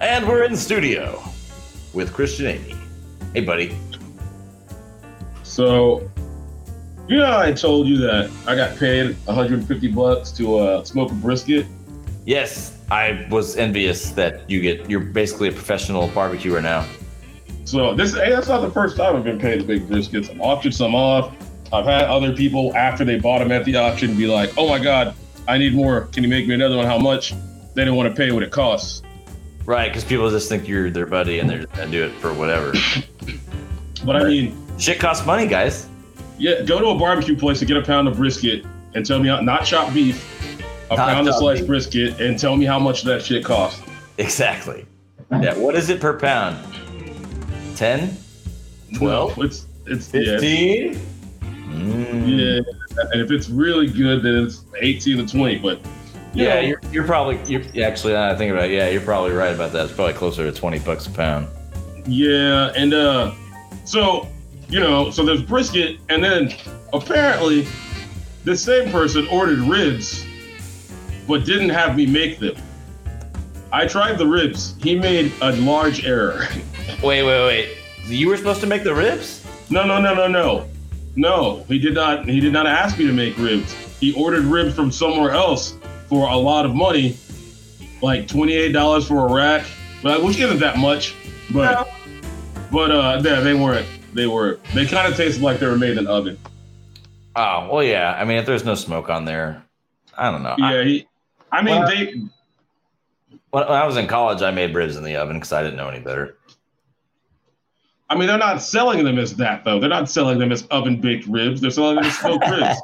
And we're in studio with Christian Amy. Hey, buddy. So, you know, I told you that I got paid 150 bucks to uh, smoke a brisket. Yes, I was envious that you get. You're basically a professional barbecuer now. So this, hey, that's not the first time I've been paid to big briskets. I've auctioned some off. I've had other people after they bought them at the auction be like, "Oh my god, I need more. Can you make me another one? How much?" They didn't want to pay what it costs. Right, because people just think you're their buddy and they're just gonna do it for whatever. But I mean, Shit costs money, guys. yeah, go to a barbecue place and get a pound of brisket and tell me how, not chopped beef, a Not pound of sliced beef. brisket, and tell me how much that shit costs. Exactly. Yeah. What is it per pound? 10? 12? No, it's it's yeah, it's- 15? Mm. Yeah, and if it's really good, then it's 18 to 20. But you Yeah, you're, you're probably you're actually. now I think about it. Yeah, you're probably right about that. It's probably closer to twenty bucks a pound. yeah, and uh, so you know, so there's brisket, and then apparently, this same person ordered ribs, but didn't have me make them. I tried the ribs. He made a large error. Wait, wait, wait. You were supposed to make the ribs? No, no, no, no, no, no. He did not. He did not ask me to make ribs. He ordered ribs from somewhere else for a lot of money, like twenty-eight dollars for a rack. But which isn't that much. But but uh, yeah, they weren't. They were. They kind of tasted like they were made in an oven. Oh, well, yeah. I mean, if there's no smoke on there, I don't know. I, Yeah. He, I mean, Well- they. when, when I was in college, I made ribs in the oven because I didn't know any better. I mean, they're not selling them as that though. They're not selling them as oven baked ribs. They're selling them as smoked ribs.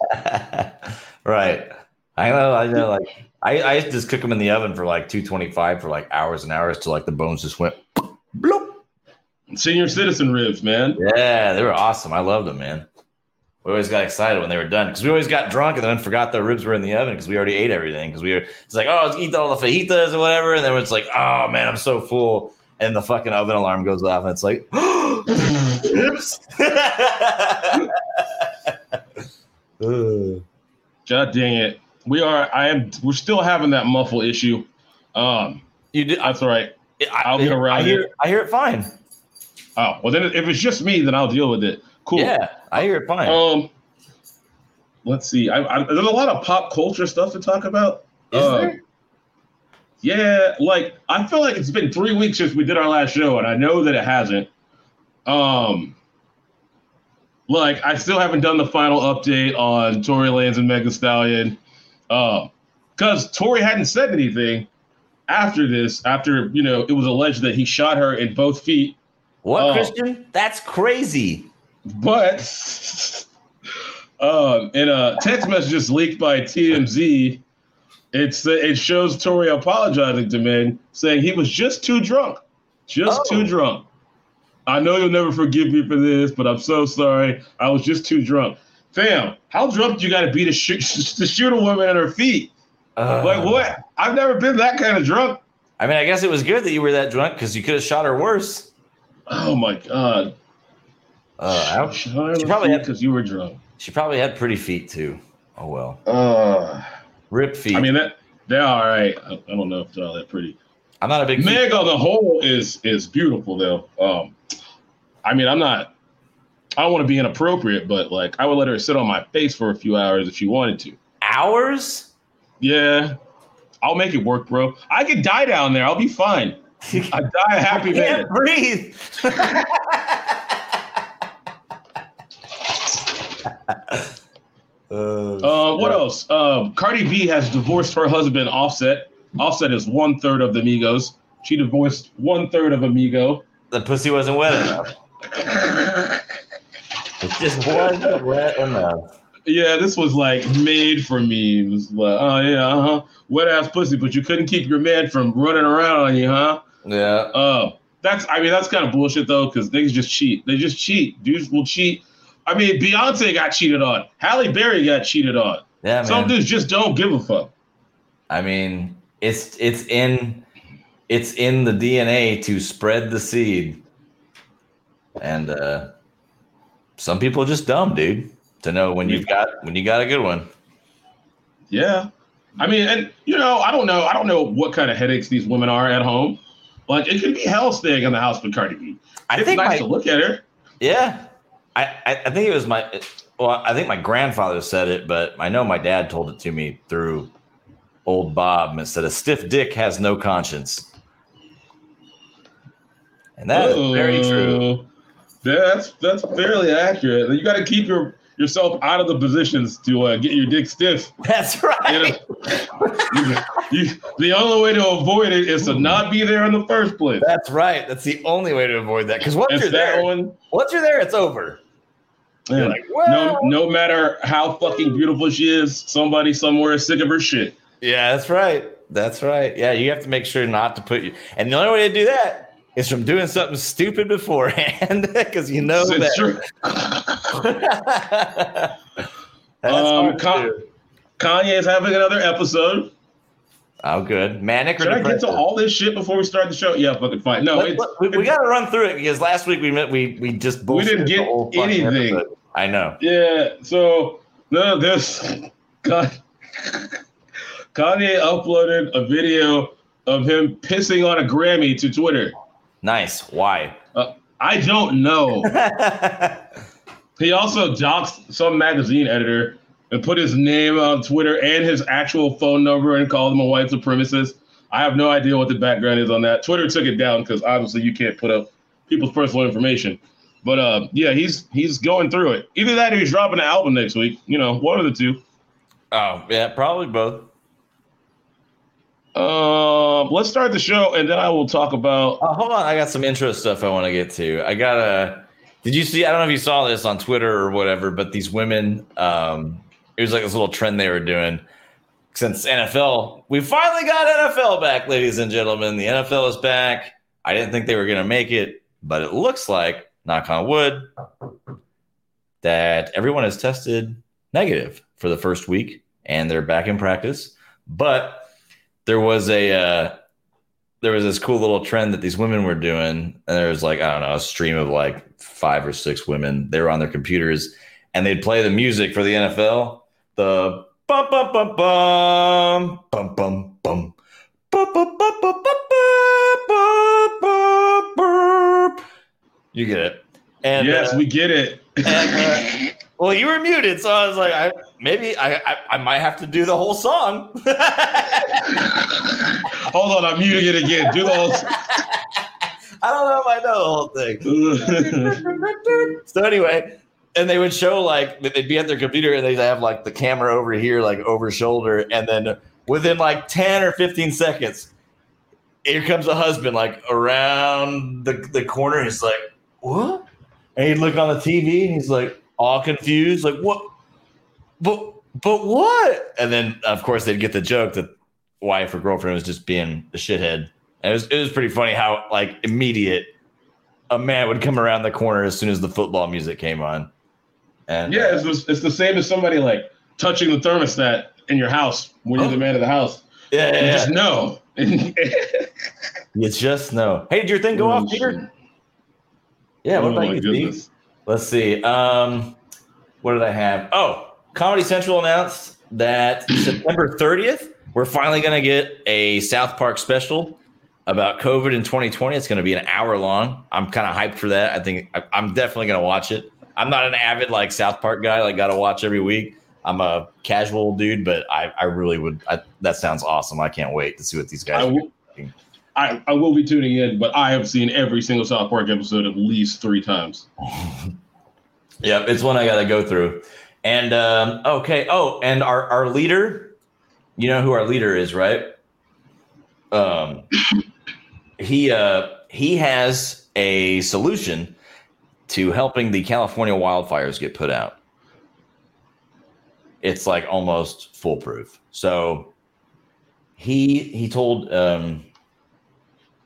right. I know. I know. Like, I, I just cook them in the oven for like 225 for like hours and hours till like the bones just went bloop. Senior citizen ribs, man. Yeah, they were awesome. I loved them, man. We always got excited when they were done because we always got drunk and then forgot the ribs were in the oven because we already ate everything. Because we were, it's like, oh, let's eat all the fajitas or whatever. And then it's like, oh man, I'm so full. And the fucking oven alarm goes off and it's like, ribs. God dang it. We are. I am. We're still having that muffle issue. Um, you did. That's all right. I, I'll get around I hear, it. I hear it fine. Oh well, then if it's just me, then I'll deal with it. Cool. Yeah, I hear it fine. Um, let's see. I, I, there's a lot of pop culture stuff to talk about. Is Um, there? Yeah, like I feel like it's been three weeks since we did our last show, and I know that it hasn't. Um, like I still haven't done the final update on Tory Lanez and Megan Stallion, um, because Tory hadn't said anything after this. After you know, it was alleged that he shot her in both feet, What, oh. Christian? That's crazy. but um, in a text message leaked by TMZ, it's it shows Tory apologizing to men, saying he was just too drunk, just Oh. too drunk. I know you'll never forgive me for this, but I'm so sorry. I was just too drunk. Fam, how drunk do you got to be to shoot to shoot a woman at her feet? Ugh. Like what? I've never been that kind of drunk. I mean, I guess it was good that you were that drunk because you could have shot her worse. Oh my god! Uh, her She probably had- because you were drunk. She probably had pretty feet too. Oh well. Uh, Rip feet. I mean that they're all right. I, I don't know if they're all that pretty. I'm not a big. Meg on the whole is is beautiful though. Um, I mean, I'm not. I don't want to be inappropriate, but like I would let her sit on my face for a few hours if she wanted to. hours. Yeah, I'll make it work, bro. I could die down there. I'll be fine. I die a happy I man. can't breathe. Uh, Uh, what else? Um, Cardi B has divorced her husband, Offset. Offset is one third of the Migos. She divorced one third of Amigo. the pussy wasn't wet enough. Just wasn't wet enough. Yeah, this was like made for memes. Like, oh yeah, uh huh, wet ass pussy, but you couldn't keep your man from running around on you, huh? Yeah. Uh, that's I mean that's kind of bullshit though, because niggas just cheat. They just cheat. Dudes will cheat. I mean, Beyonce got cheated on. Halle Berry got cheated on. Yeah, Some man. dudes just don't give a fuck. I mean, it's it's in it's in the DNA to spread the seed. And uh some people are just dumb, dude, to know when you've got when you got a good one. Yeah. I mean, and you know, I don't know, I don't know what kind of headaches these women are at home, Like it could be hell staying in the house with Cardi B. I It's think nice my, to look at her. yeah, I, I I think it was my well, I think my grandfather said it, but I know my dad told it to me through old Bob and said a stiff dick has no conscience. And that is very true. That's that's fairly accurate. You got to keep your yourself out of the positions to uh, get your dick stiff. That's You right. know? you, the only way to avoid it is to not be there in the first place. That's right. That's the only way to avoid that. Because once It's you're there, one. once you're there, it's over. Yeah. Like, no, no matter how fucking beautiful she is, somebody somewhere is sick of her shit. yeah, that's right. That's right. Yeah, you have to make sure not to put you. And the only way to do that is from doing something stupid beforehand, because you know It's that. true. That's Um, Con-. Kanye is having another episode. Oh, good. Manic or Should I get to all this shit before we start the show? Yeah, fucking fine. No, Let- it's, let- we, we got to run through it because last week we met. We we just We didn't get anything. episode. I know. Yeah, so no, this Con- Kanye uploaded a video of him pissing on a Grammy to Twitter. Nice. Why? I don't know. he also doxed some magazine editor and put his name on Twitter and his actual phone number and called him a white supremacist. I have no idea what the background is on that. Twitter took it down because obviously you can't put up people's personal information. But uh, yeah, he's he's going through it. Either that or he's dropping an album next week. You know, one of the two. oh yeah, probably both. Um, let's start the show, and then I will talk about. Oh, hold on, I got some intro stuff I want to get to. I got a. Did you see? I don't know if you saw this on Twitter or whatever, but these women, um, it was like this little trend they were doing since NFL. We finally got NFL back, ladies and gentlemen. The NFL is back. I didn't think they were going to make it, but it looks like, knock on wood, that everyone has tested negative for the first week and they're back in practice. But there was a uh, there was this cool little trend that these women were doing, and there was like I don't know a stream of like five or six women. They were on their computers, and they'd play the music for the NFL. The bum bum bum bum bum bum bum. Bum, bum, bum, bum, bum, bum, bum, bum. You get it. And yes, uh, we get it. and, well, you were muted, so I was like, I maybe I I, I might have to do the whole song. Hold on, I'm muting it again. Do the whole. I don't know if I know the whole thing. so anyway, and they would show like they'd be at their computer and they'd have like the camera over here, like over shoulder, and then within like 10 or 15 seconds, here comes a husband like around the, the corner. He's like, What? And he'd look on the TV and he's like all confused, like, what? But but what? And then of course they'd get the joke that wife or girlfriend was just being a shithead. And it was it was pretty funny how like immediate a man would come around the corner as soon as the football music came on. And Yeah, uh, it's, the- it's the same as somebody like touching the thermostat in your house when you're Oh. the man of the house. yeah, You yeah, yeah. just know. you just know. Hey, did your thing go oh, off, Peter? Yeah. What oh about you. Let's see. Um, what did I have? Oh, Comedy Central announced that September 30th, we're finally going to get a South Park special about COVID in 2020. It's going to be an hour long. I'm kind of hyped for that. I think I, I'm definitely going to watch it. I'm not an avid like South Park guy, like got to watch every week. I'm a casual dude, but I, I really would. I, that sounds awesome. I can't wait to see what these guys. I I, I will be tuning in, but I have seen every single South Park episode at least three times. Yep, it's one I got to go through. And um, okay, oh, and our our leader, you know who our leader is, right? Um, he uh he has a solution to helping the California wildfires get put out. It's like almost foolproof. So he he told um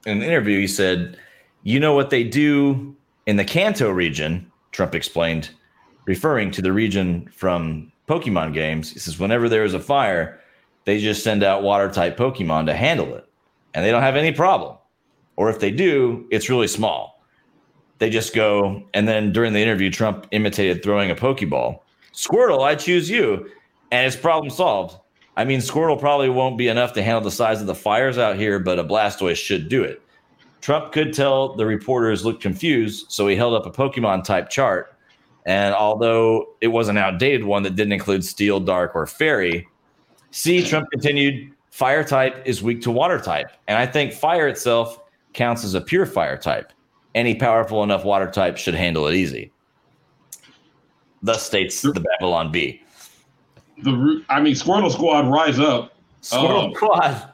in an interview he said, "You know what they do in the Kanto region?" Trump explained, referring to the region from Pokemon games. He says, "Whenever there is a fire, they just send out water-type Pokemon to handle it, and they don't have any problem. Or if they do, it's really small. They just go." And then during the interview, Trump imitated throwing a Pokeball. Squirtle, I choose you, and it's problem solved. I mean, Squirtle probably won't be enough to handle the size of the fires out here, but a Blastoise should do it. Trump could tell the reporters looked confused, so he held up a Pokemon type chart. And although it was an outdated one that didn't include Steel, Dark, or Fairy, see, Trump continued, fire type is weak to water type. And I think fire itself counts as a pure fire type. Any powerful enough water type should handle it easy. Thus states the Babylon Bee. The I mean, Squirtle Squad, rise up. Squirrel Oh. Um, Quad.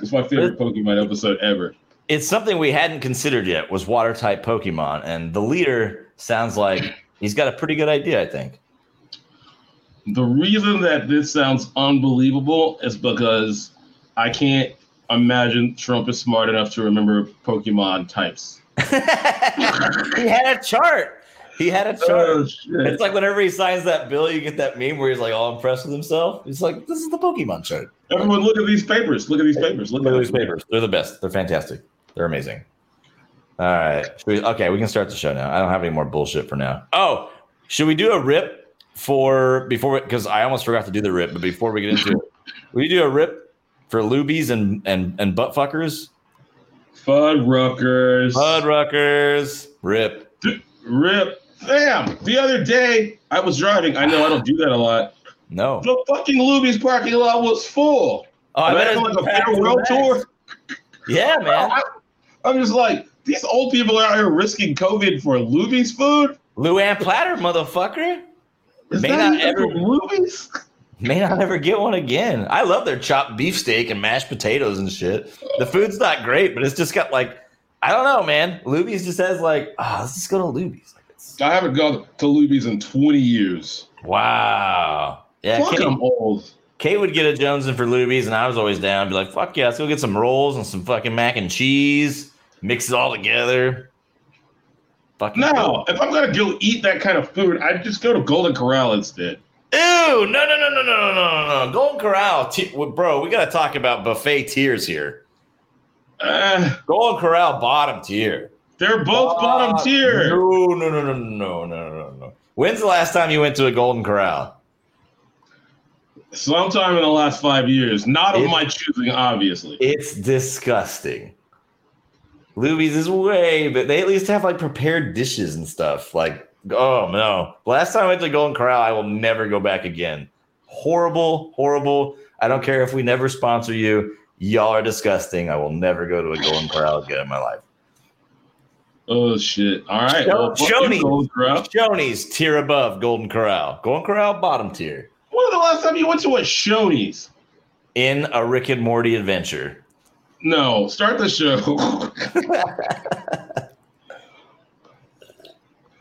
It's my favorite Pokemon episode ever. It's something we hadn't considered yet was water type Pokemon. And the leader sounds like he's got a pretty good idea, I think. The reason that this sounds unbelievable is because I can't imagine Trump is smart enough to remember Pokemon types. he had a chart. He had a chart. Oh. It's like whenever he signs that bill, you get that meme where he's like all impressed with himself. He's like, "This is the Pokemon chart." Everyone, look at these papers. Look at these papers. Look, Look at at these papers. They're the best. They're fantastic. They're amazing. All right. We, okay, we can start the show now. I don't have any more bullshit for now. Oh, should we do a rip for before? Because I almost forgot to do the rip. But before we get into it, we do a rip for Luby's and and and butt fuckers? Fuddruckers. Fuddruckers. Rip. Rip. Damn. The other day, I was driving. I know I don't do that a lot. No. The fucking Luby's parking lot was full. Oh, I Am bet like a packed to the farewell tour. Yeah, man. I, I'm just like, these old people are out here risking COVID for Luby's food. Luann Platter, motherfucker. Is May not ever- Luby's? May not ever get one again. I love their chopped beefsteak and mashed potatoes and shit. The food's not great, but it's just got like, I don't know, man. Luby's just has like, oh, let's just go to Luby's. I haven't gone to Luby's in 20 years. wow. Yeah, Fuck, Kate, I'm old. Kate would get a Joneson for Luby's, and I was always down. Be like, fuck yeah, let's go get some rolls and some fucking mac and cheese. Mix it all together. Fucking No, if I'm gonna go eat that kind of food, I'd just go to Golden Corral instead. Ew! No, no, no, no, no, no, no, no. Golden Corral, t- bro. We got to talk about buffet tiers here. Uh, Golden Corral, bottom tier. They're both bottom Uh, tier. No, no, no, no, no, no, no, no. When's the last time you went to a Golden Corral? Sometime in the last five years, not of It- my choosing, obviously. It's disgusting. Luby's is way, but they at least have like prepared dishes and stuff. Like, oh no. Last time I went to Golden Corral, I will never go back again. Horrible, horrible. I don't care if we never sponsor you. Y'all are disgusting. I will never go to a Golden Corral again in my life. Oh shit! All right, Show- well, fuck you, Shoney's. Shoney's tier above Golden Corral. Golden Corral bottom tier. When was the last time you went to a Shoney's? In a Rick and Morty adventure. No, start the show.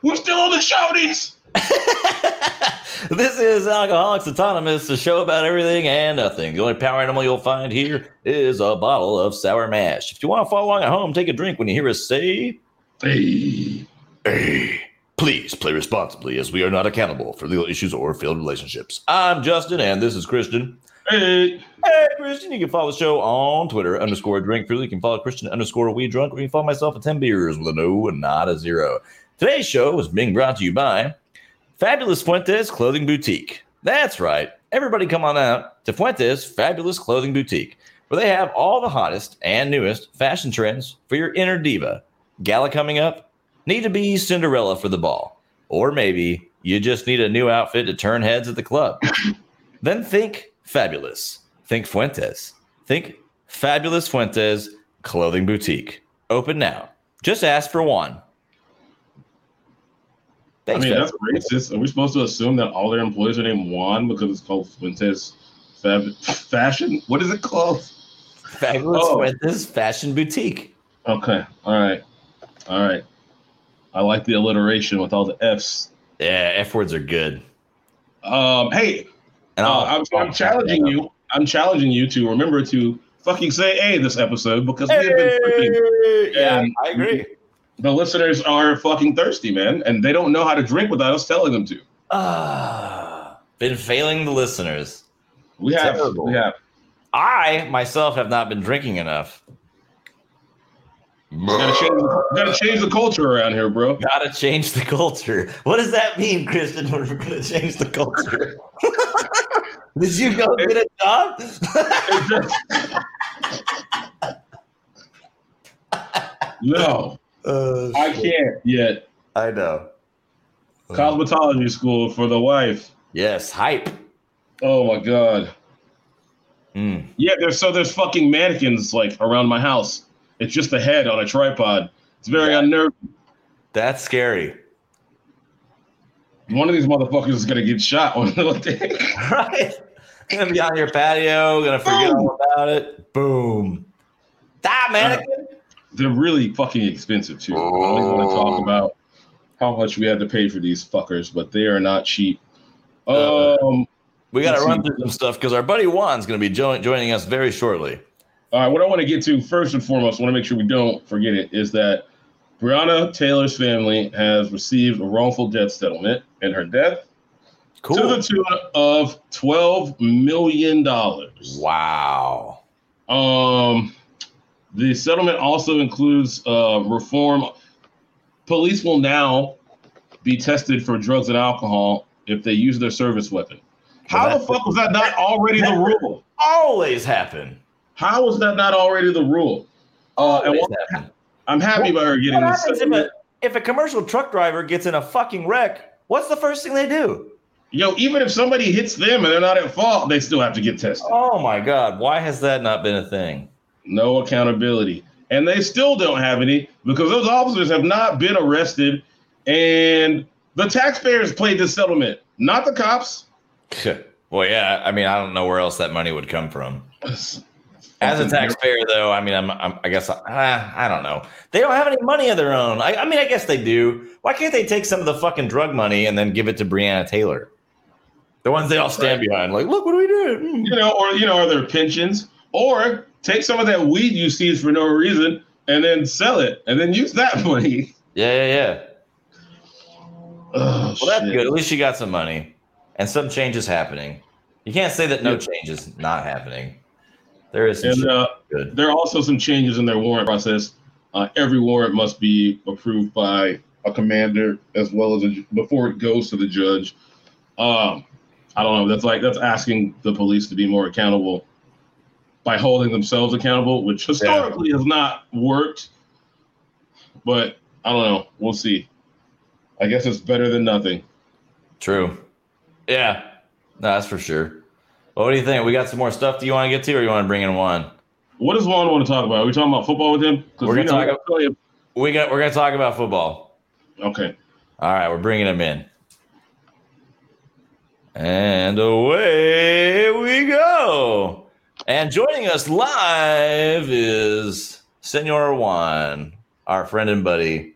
We're still on the Shoney's. this is Alcoholics Autonomous, a show about everything and nothing. The only power animal you'll find here is a bottle of sour mash. If you want to follow along at home, take a drink when you hear us say, Hey, Hey. Please play responsibly as we are not accountable for legal issues or failed relationships. I'm Justin and this is Christian. hey, Hey, Christian, you can follow the show on Twitter, underscore drink freely. You can follow Christian, underscore we drunk, or you can follow myself at 10 beers with a no and not a zero. Today's show is being brought to you by Fabulous Fuentes Clothing Boutique. That's right. Everybody come on out to Fuentes Fabulous Clothing Boutique, where they have all the hottest and newest fashion trends for your inner diva. Gala coming up? Need to be Cinderella for the ball. Or maybe you just need a new outfit to turn heads at the club. then think fabulous. Think Fuentes. Think Fabulous Fuentes Clothing Boutique. Open now. Just ask for Juan. I mean Fab- that's racist. Are we supposed to assume that all their employees are named Juan because it's called Fuentes Fab- Fashion? What is it called? Fabulous Oh. Fuentes Fashion Boutique. Okay, all right, all right. I like the alliteration with all the F's. Yeah, F words are good. Um, hey, And uh, I'm, I'm challenging you. I'm challenging you to remember to fucking say "a" this episode because we have been freaking Yeah, I agree. the listeners are fucking thirsty, man, and they don't know how to drink without us telling them to. Ah, been failing the listeners. We have, Terrible. we have. I myself have not been drinking enough. Gotta change, gotta change the culture around here, bro. Gotta change the culture. What does that mean, Christian? We're gonna change the culture? Did you go get a job? No, Uh, I can't yet. I know. Cosmetology school for the wife. Yes, hype. Oh my god. Mm. Yeah, there's so there's fucking mannequins like around my house. It's just a head on a tripod. It's very Yeah. unnerving. That's scary. One of these motherfuckers is gonna get shot. what the heck? Right? Gonna be on your patio, gonna forget all about it. Boom. That mannequin. They're really fucking expensive too. I don't want to talk Oh. about how much we had to pay for these fuckers, but they are not cheap. Uh, Um, We got to run through some stuff because our buddy Juan's going to be jo- joining us very shortly. All right, what I want to get to first and foremost, I want to make sure we don't forget it, is that Breonna Taylor's family has received a wrongful death settlement, and her death Cool. to the tune of twelve million dollars. wow. Um, the settlement also includes uh, reform. Police will now be tested for drugs and alcohol if they use their service weapon. How Well, the fuck was that not already the rule? Always happen. How was that not already the rule? Uh, and Always what- I'm happy about her getting What this. if a, if a commercial truck driver gets in a fucking wreck? What's the first thing they do? Yo, even if somebody hits them and they're not at fault, they still have to get tested. Oh my God. Why has that not been a thing? No accountability. And they still don't have any because those officers have not been arrested. And the taxpayers played this settlement, not the cops. well, yeah. I mean, I don't know where else that money would come from. As a taxpayer, though, I mean, I'm, I'm I guess I, I don't know. They don't have any money of their own. I, I mean, I guess they do. Why can't they take some of the fucking drug money and then give it to Breonna Taylor? The ones they all stand behind, like, look what do we did. Mm. you know, or you know, are there pensions? Or take some of that weed you seized for no reason and then sell it and then use that money. Yeah, yeah, yeah. Oh, Well, that's shit. good. At least you got some money and some change is happening. You can't say that no change is not happening. There is And uh, there are also some changes in their warrant process. Uh, every warrant must be approved by a commander as well as a, before it goes to the judge. Um, I don't know. That's like that's asking the police to be more accountable by holding themselves accountable, which historically has not worked. But I don't know. We'll see. I guess it's better than nothing. True. Yeah. No, that's for sure. Well, what do you think? We got some more stuff. Do you want to get to, or you want to bring in Juan? What does Juan want to talk about? Are we talking about football with him? We're gonna talk I tell We got. We're gonna talk about football. Okay. All right, we're bringing him in, and away we go. And joining us live is Senor Juan, our friend and buddy.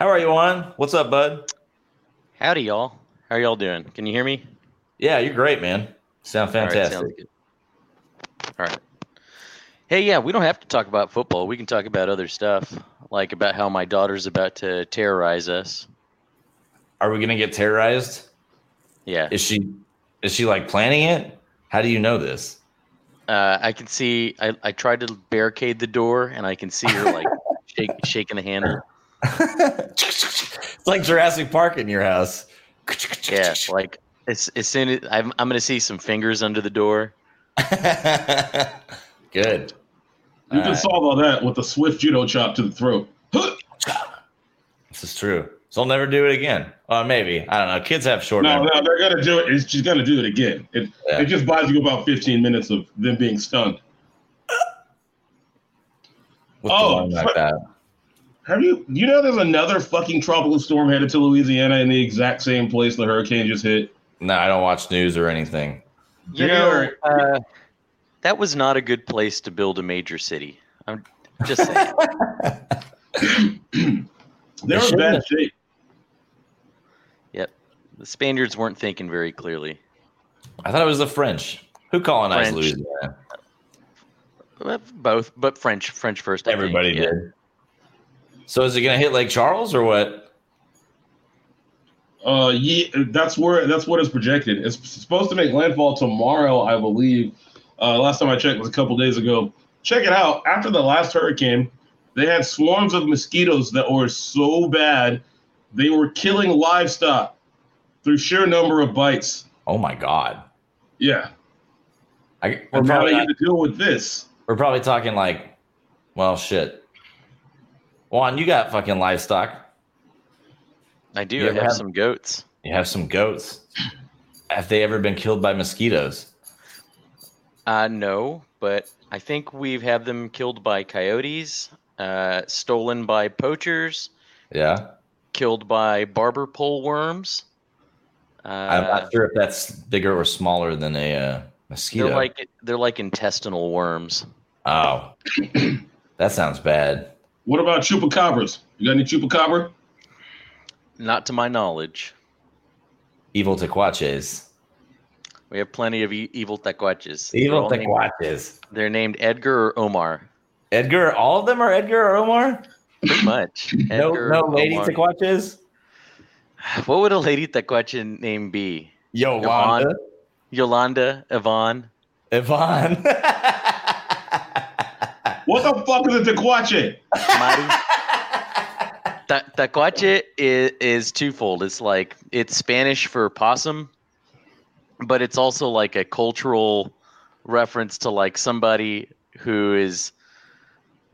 How are you, Juan? What's up, bud? Howdy, y'all. How are y'all doing? Can you hear me? Yeah, you're great, man. Sound All right, fantastic. sounds good. All right. Hey, yeah, we don't have to talk about football. We can talk about other stuff, like about how my daughter's about to terrorize us. Are we gonna get terrorized? Yeah, Is she? Is she like planning it? How do you know this? uh, I can see. I, I tried to barricade the door, and I can see her like shake, shaking the handle. it's like Jurassic Park in your house. Yeah, like as, as soon as I'm, I'm gonna see some fingers under the door. Good. You All can right. solve all that with a swift judo chop to the throat. This is true. So I'll never do it again. Well, maybe. I don't know. Kids have short No, memory. no, they're gonna do it. It's, she's gonna do it again. It, Yeah. it just buys you about 15 minutes of them being stunned. with Oh, the one like fuck. that. Have you? You know, there's another fucking tropical storm headed to Louisiana in the exact same place the hurricane just hit. No, I don't watch news or anything. You They know, uh, that was not a good place to build a major city. I'm just saying. They're in bad have. shape. Yep. The Spaniards weren't thinking very clearly. I thought it was the French. Who colonized French. Louisiana? Well, Both, but French, French first. I think, Everybody yeah. did. So is it going to hit Lake Charles or what? Uh, yeah, that's where that's what is projected. It's supposed to make landfall tomorrow, I believe. Uh, last time I checked was a couple days ago. Check it out. After the last hurricane, they had swarms of mosquitoes that were so bad they were killing livestock through sheer number of bites. Oh my God. Yeah, I, we're, probably get to deal with this. we're probably talking like, well, shit. Juan, you got fucking livestock. I do. You I have have- some goats. You have some goats. Have they ever been killed by mosquitoes? Uh, no, but I think we've had them killed by coyotes, uh, stolen by poachers, Yeah. killed by barber pole worms. Uh, I'm not sure if that's bigger or smaller than a uh, mosquito. they're like they're like intestinal worms. oh, that sounds bad. What about chupacabras? You got any chupacabra? Not to my knowledge. Evil tacuaches. We have plenty of e- evil tacuaches. Evil they're, all named, tacuaches. they're named Edgar or Omar. Edgar, all of them are Edgar or Omar? Pretty much. No, Edgar, no lady Omar. tacuaches? What would a lady tacuache name be? Yolanda. Yolanda, Yvonne. Yvonne. What the fuck is a tacuache? Mari. Ta- Tacuache is, is twofold. It's like it's Spanish for possum, but it's also like a cultural reference to like somebody who is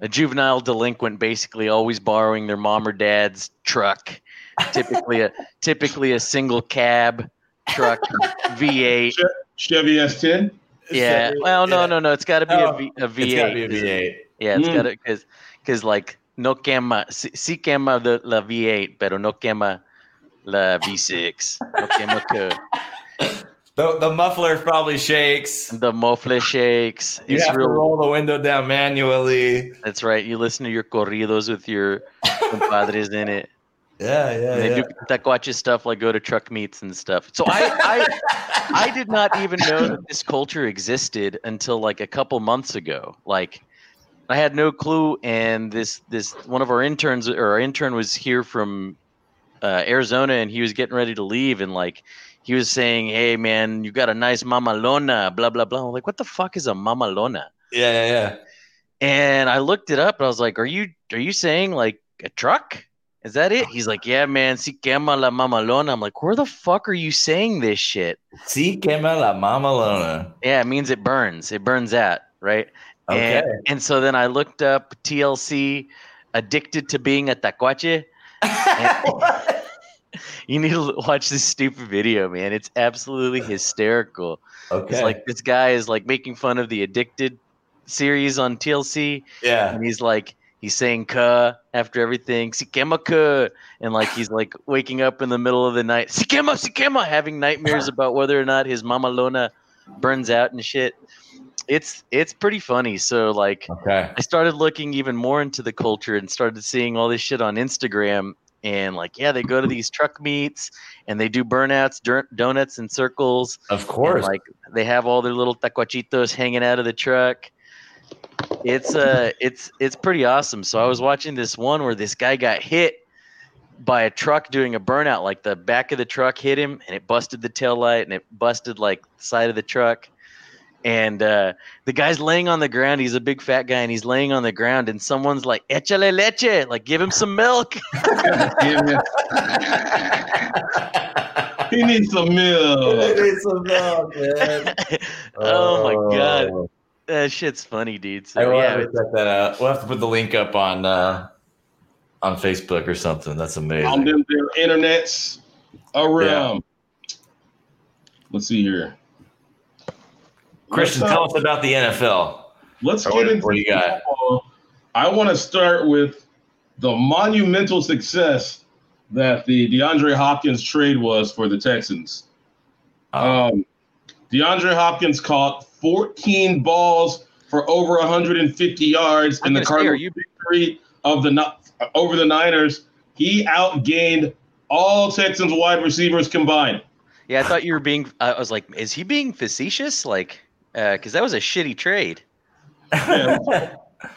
a juvenile delinquent, basically always borrowing their mom or dad's truck. Typically a typically a single cab truck V8. Chevy S10. Yeah. Well, no, Yeah. no, no. It's got to be Oh, a, v, a V8. It's gotta be a V8. Yeah, it's Mm. gotta because because like no quema sí, sí quema the la V8, pero no quema la V6. No quema que The, the muffler probably shakes. the muffler shakes. You It's have to roll the window down manually. That's right. You listen to your corridos with your compadres in it. Yeah, yeah, And they yeah. do tacuache stuff like go to truck meets and stuff. So I, I I did not even know that this culture existed until like a couple months ago. Like I had no clue and this this one of our interns or our intern was here from uh, Arizona and he was getting ready to leave and like he was saying, "Hey man, you got a nice mamalona, blah blah blah." I'm like, "What the fuck is a mamalona?" Yeah, yeah, yeah. And I looked it up and I was like, "Are you are you saying like a truck?" Is that it? He's like, yeah, man. Si quema la mamalona. I'm like, where the fuck are you saying this shit? Si quema la mamalona. Yeah, it means it burns. It burns out, right? Okay. And, and so then I looked up TLC, addicted to being a tacuache. You need to watch this stupid video, man. It's absolutely hysterical. okay. It's like this guy is like making fun of the addicted series on TLC, yeah. and he's like he's saying "ka" after everything, "sikema ka," and like he's like waking up in the middle of the night, "sikema, sikema," having nightmares about whether or not his mamalona burns out and shit. It's it's pretty funny. So like Okay. I started looking even more into the culture and started seeing all this shit on Instagram. And like, yeah, they go to these truck meets and they do burnouts, dur- donuts, and circles. Of And, course. like they have all their little tacuachitos hanging out of the truck. It's uh it's it's pretty awesome. So I was watching this one where this guy got hit by a truck doing a burnout. Like the back of the truck hit him and it busted the tail light and it busted like the side of the truck. And uh, the guy's laying on the ground. He's a big fat guy, and he's laying on the ground. And someone's like, "Échale leche!" Like, give him some milk. He needs some milk. Need some milk, man. oh my god, Oh. that shit's funny, dude. I So will yeah, have to check that out. We'll have to put the link up on uh, on Facebook or something. That's amazing. On them their internets around. Let's see here. Christian, Let's, uh, tell us about the NFL. Let's Or get into what you got? football. I want to start with the monumental success that the DeAndre Hopkins trade was for the Texans. Uh, Um, DeAndre Hopkins caught 14 balls for over 150 yards I'm in the gonna say, are Cardinals' you- victory of the over the Niners. He outgained all Texans wide receivers combined. yeah. I thought you were being. I was like, is he being facetious? Like, because that was a shitty trade.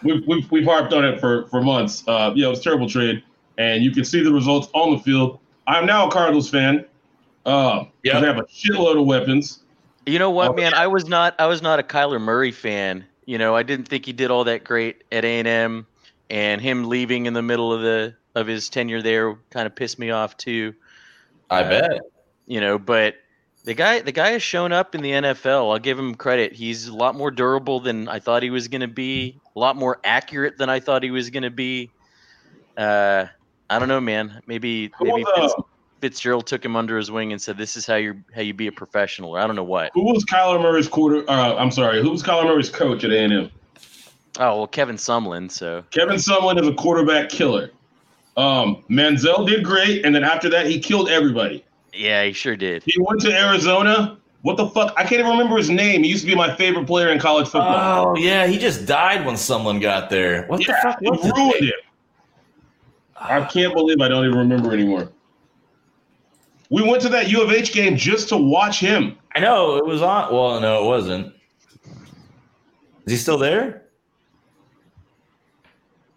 We've, we've, we've harped on it for, for months. Uh, yeah, it was a terrible trade, and you can see the results on the field. I'm now a Cardinals fan. Uh, 'cause Yep. They have a shitload of weapons. You know what, Oh, man? I was not. I was not a Kyler Murray fan. You know, I didn't think he did all that great at A and M, and him leaving in the middle of the of his tenure there kind of pissed me off too. I bet. You know, but the guy the guy has shown up in the NFL. I'll give him credit. He's a lot more durable than I thought he was going to be. A lot more accurate than I thought he was going to be. Uh, I don't know, man. Maybe maybe uh, Fitz, Fitzgerald took him under his wing and said, "This is how you how you be a professional." Or I don't know what. Who was Kyler Murray's quarter? Uh, I'm sorry. Who was Kyler Murray's coach at A&M? Oh well, Kevin Sumlin. So Kevin Sumlin is a quarterback killer. Um, Manziel did great, and then after that, he killed everybody. Yeah, he sure did. He went to Arizona. What the fuck? I can't even remember his name. He used to be my favorite player in college football. Oh yeah, he just died when someone got there. What yeah, the fuck? it ruined name? him. I can't believe I don't even remember anymore. We went to that U of H game just to watch him. I know it was on. Well, no, it wasn't. Is he still there?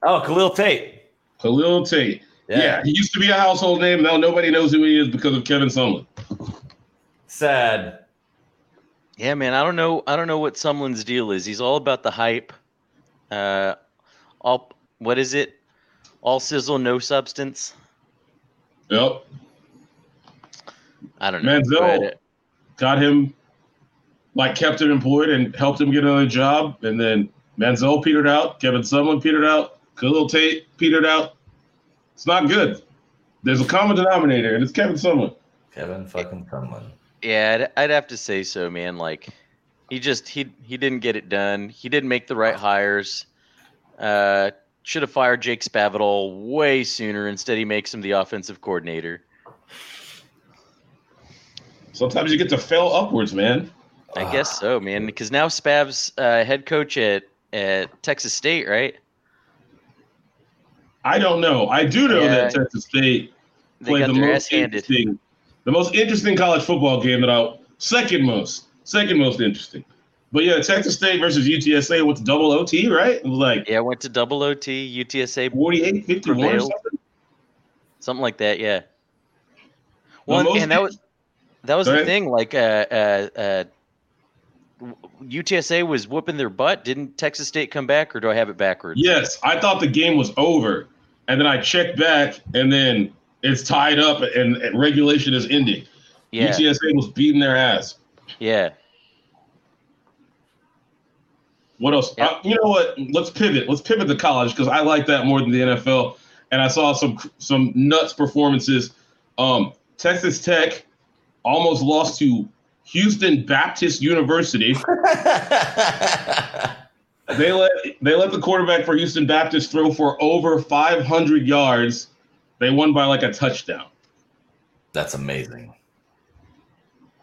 Oh, Khalil Tate. Khalil Tate. Yeah. he used to be a household name. Now nobody knows who he is because of Kevin Sumlin. Sad. Yeah, man. I don't know. I don't know what Sumlin's deal is. He's all about the hype. Uh, all what is it? All sizzle, no substance. Yep. I don't know. Manziel. Got him, like, kept him employed and helped him get another job. And then Manziel petered out. Kevin Sumlin petered out. Khalil Tate petered out. It's not good. There's a common denominator, and it's Kevin Sumlin. Kevin fucking Sumlin. Yeah, I'd, I'd have to say so, man. Like, he just he he didn't get it done. He didn't make the right hires. Uh, should have fired Jake Spavital way sooner. Instead, he makes him the offensive coordinator. Sometimes you get to fail upwards, man. I guess so, man. Because now Spav's uh, head coach at at Texas State, right? I don't know. I do know Yeah. that Texas State played the most interesting, the most interesting college football game that I second most, second most interesting. But yeah, Texas State versus UTSA went to double OT, right? It was like Yeah, went to double OT, UTSA, 48 51 or something. something like that. Yeah. Well, most- and that was that was the thing. Like, uh, uh, uh, UTSA was whooping their butt. Didn't Texas State come back, or do I have it backwards? Yes, I thought the game was over. And then I checked back, and then it's tied up, and, and regulation is ending. Yeah. UTSA was beating their ass. Yeah. What else? Yeah. Uh, you know what? Let's pivot. Let's pivot to college because I like that more than the NFL. And I saw some some nuts performances. Um, Texas Tech almost lost to Houston Baptist University. They let they let the quarterback for Houston Baptist throw for over 500 yards. They won by like a touchdown. That's amazing.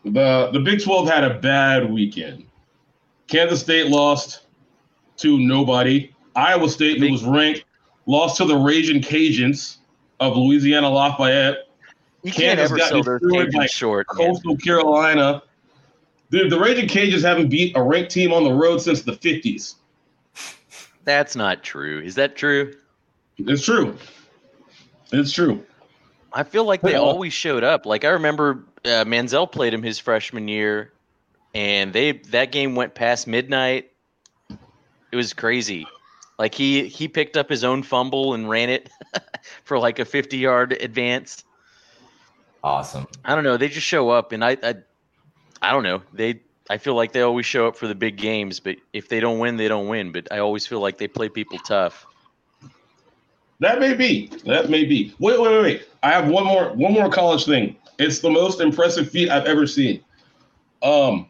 The the Big 12 had a bad weekend. Kansas State lost to nobody. Iowa State, who was ranked, lost to the Raging Cajuns of Louisiana Lafayette. You can't ever sell destroyed Cajuns by short. man. Coastal Carolina. Dude, the Raging Cajuns haven't beat a ranked team on the road since the 50s. That's not true. Is that true? It's true. It's true. I feel like they Well- always showed up. Like I remember uh, Manziel played him his freshman year, and they that game went past midnight. It was crazy. Like he he picked up his own fumble and ran it for like a fifty yard advance. Awesome. I don't know. They just show up, and I I, I don't know. They I feel like they always show up for the big games, but if they don't win, they don't win. But I always feel like they play people tough. That may be. That may be. Wait, wait, wait, wait. I have one more one more college thing. It's the most impressive feat I've ever seen. Um,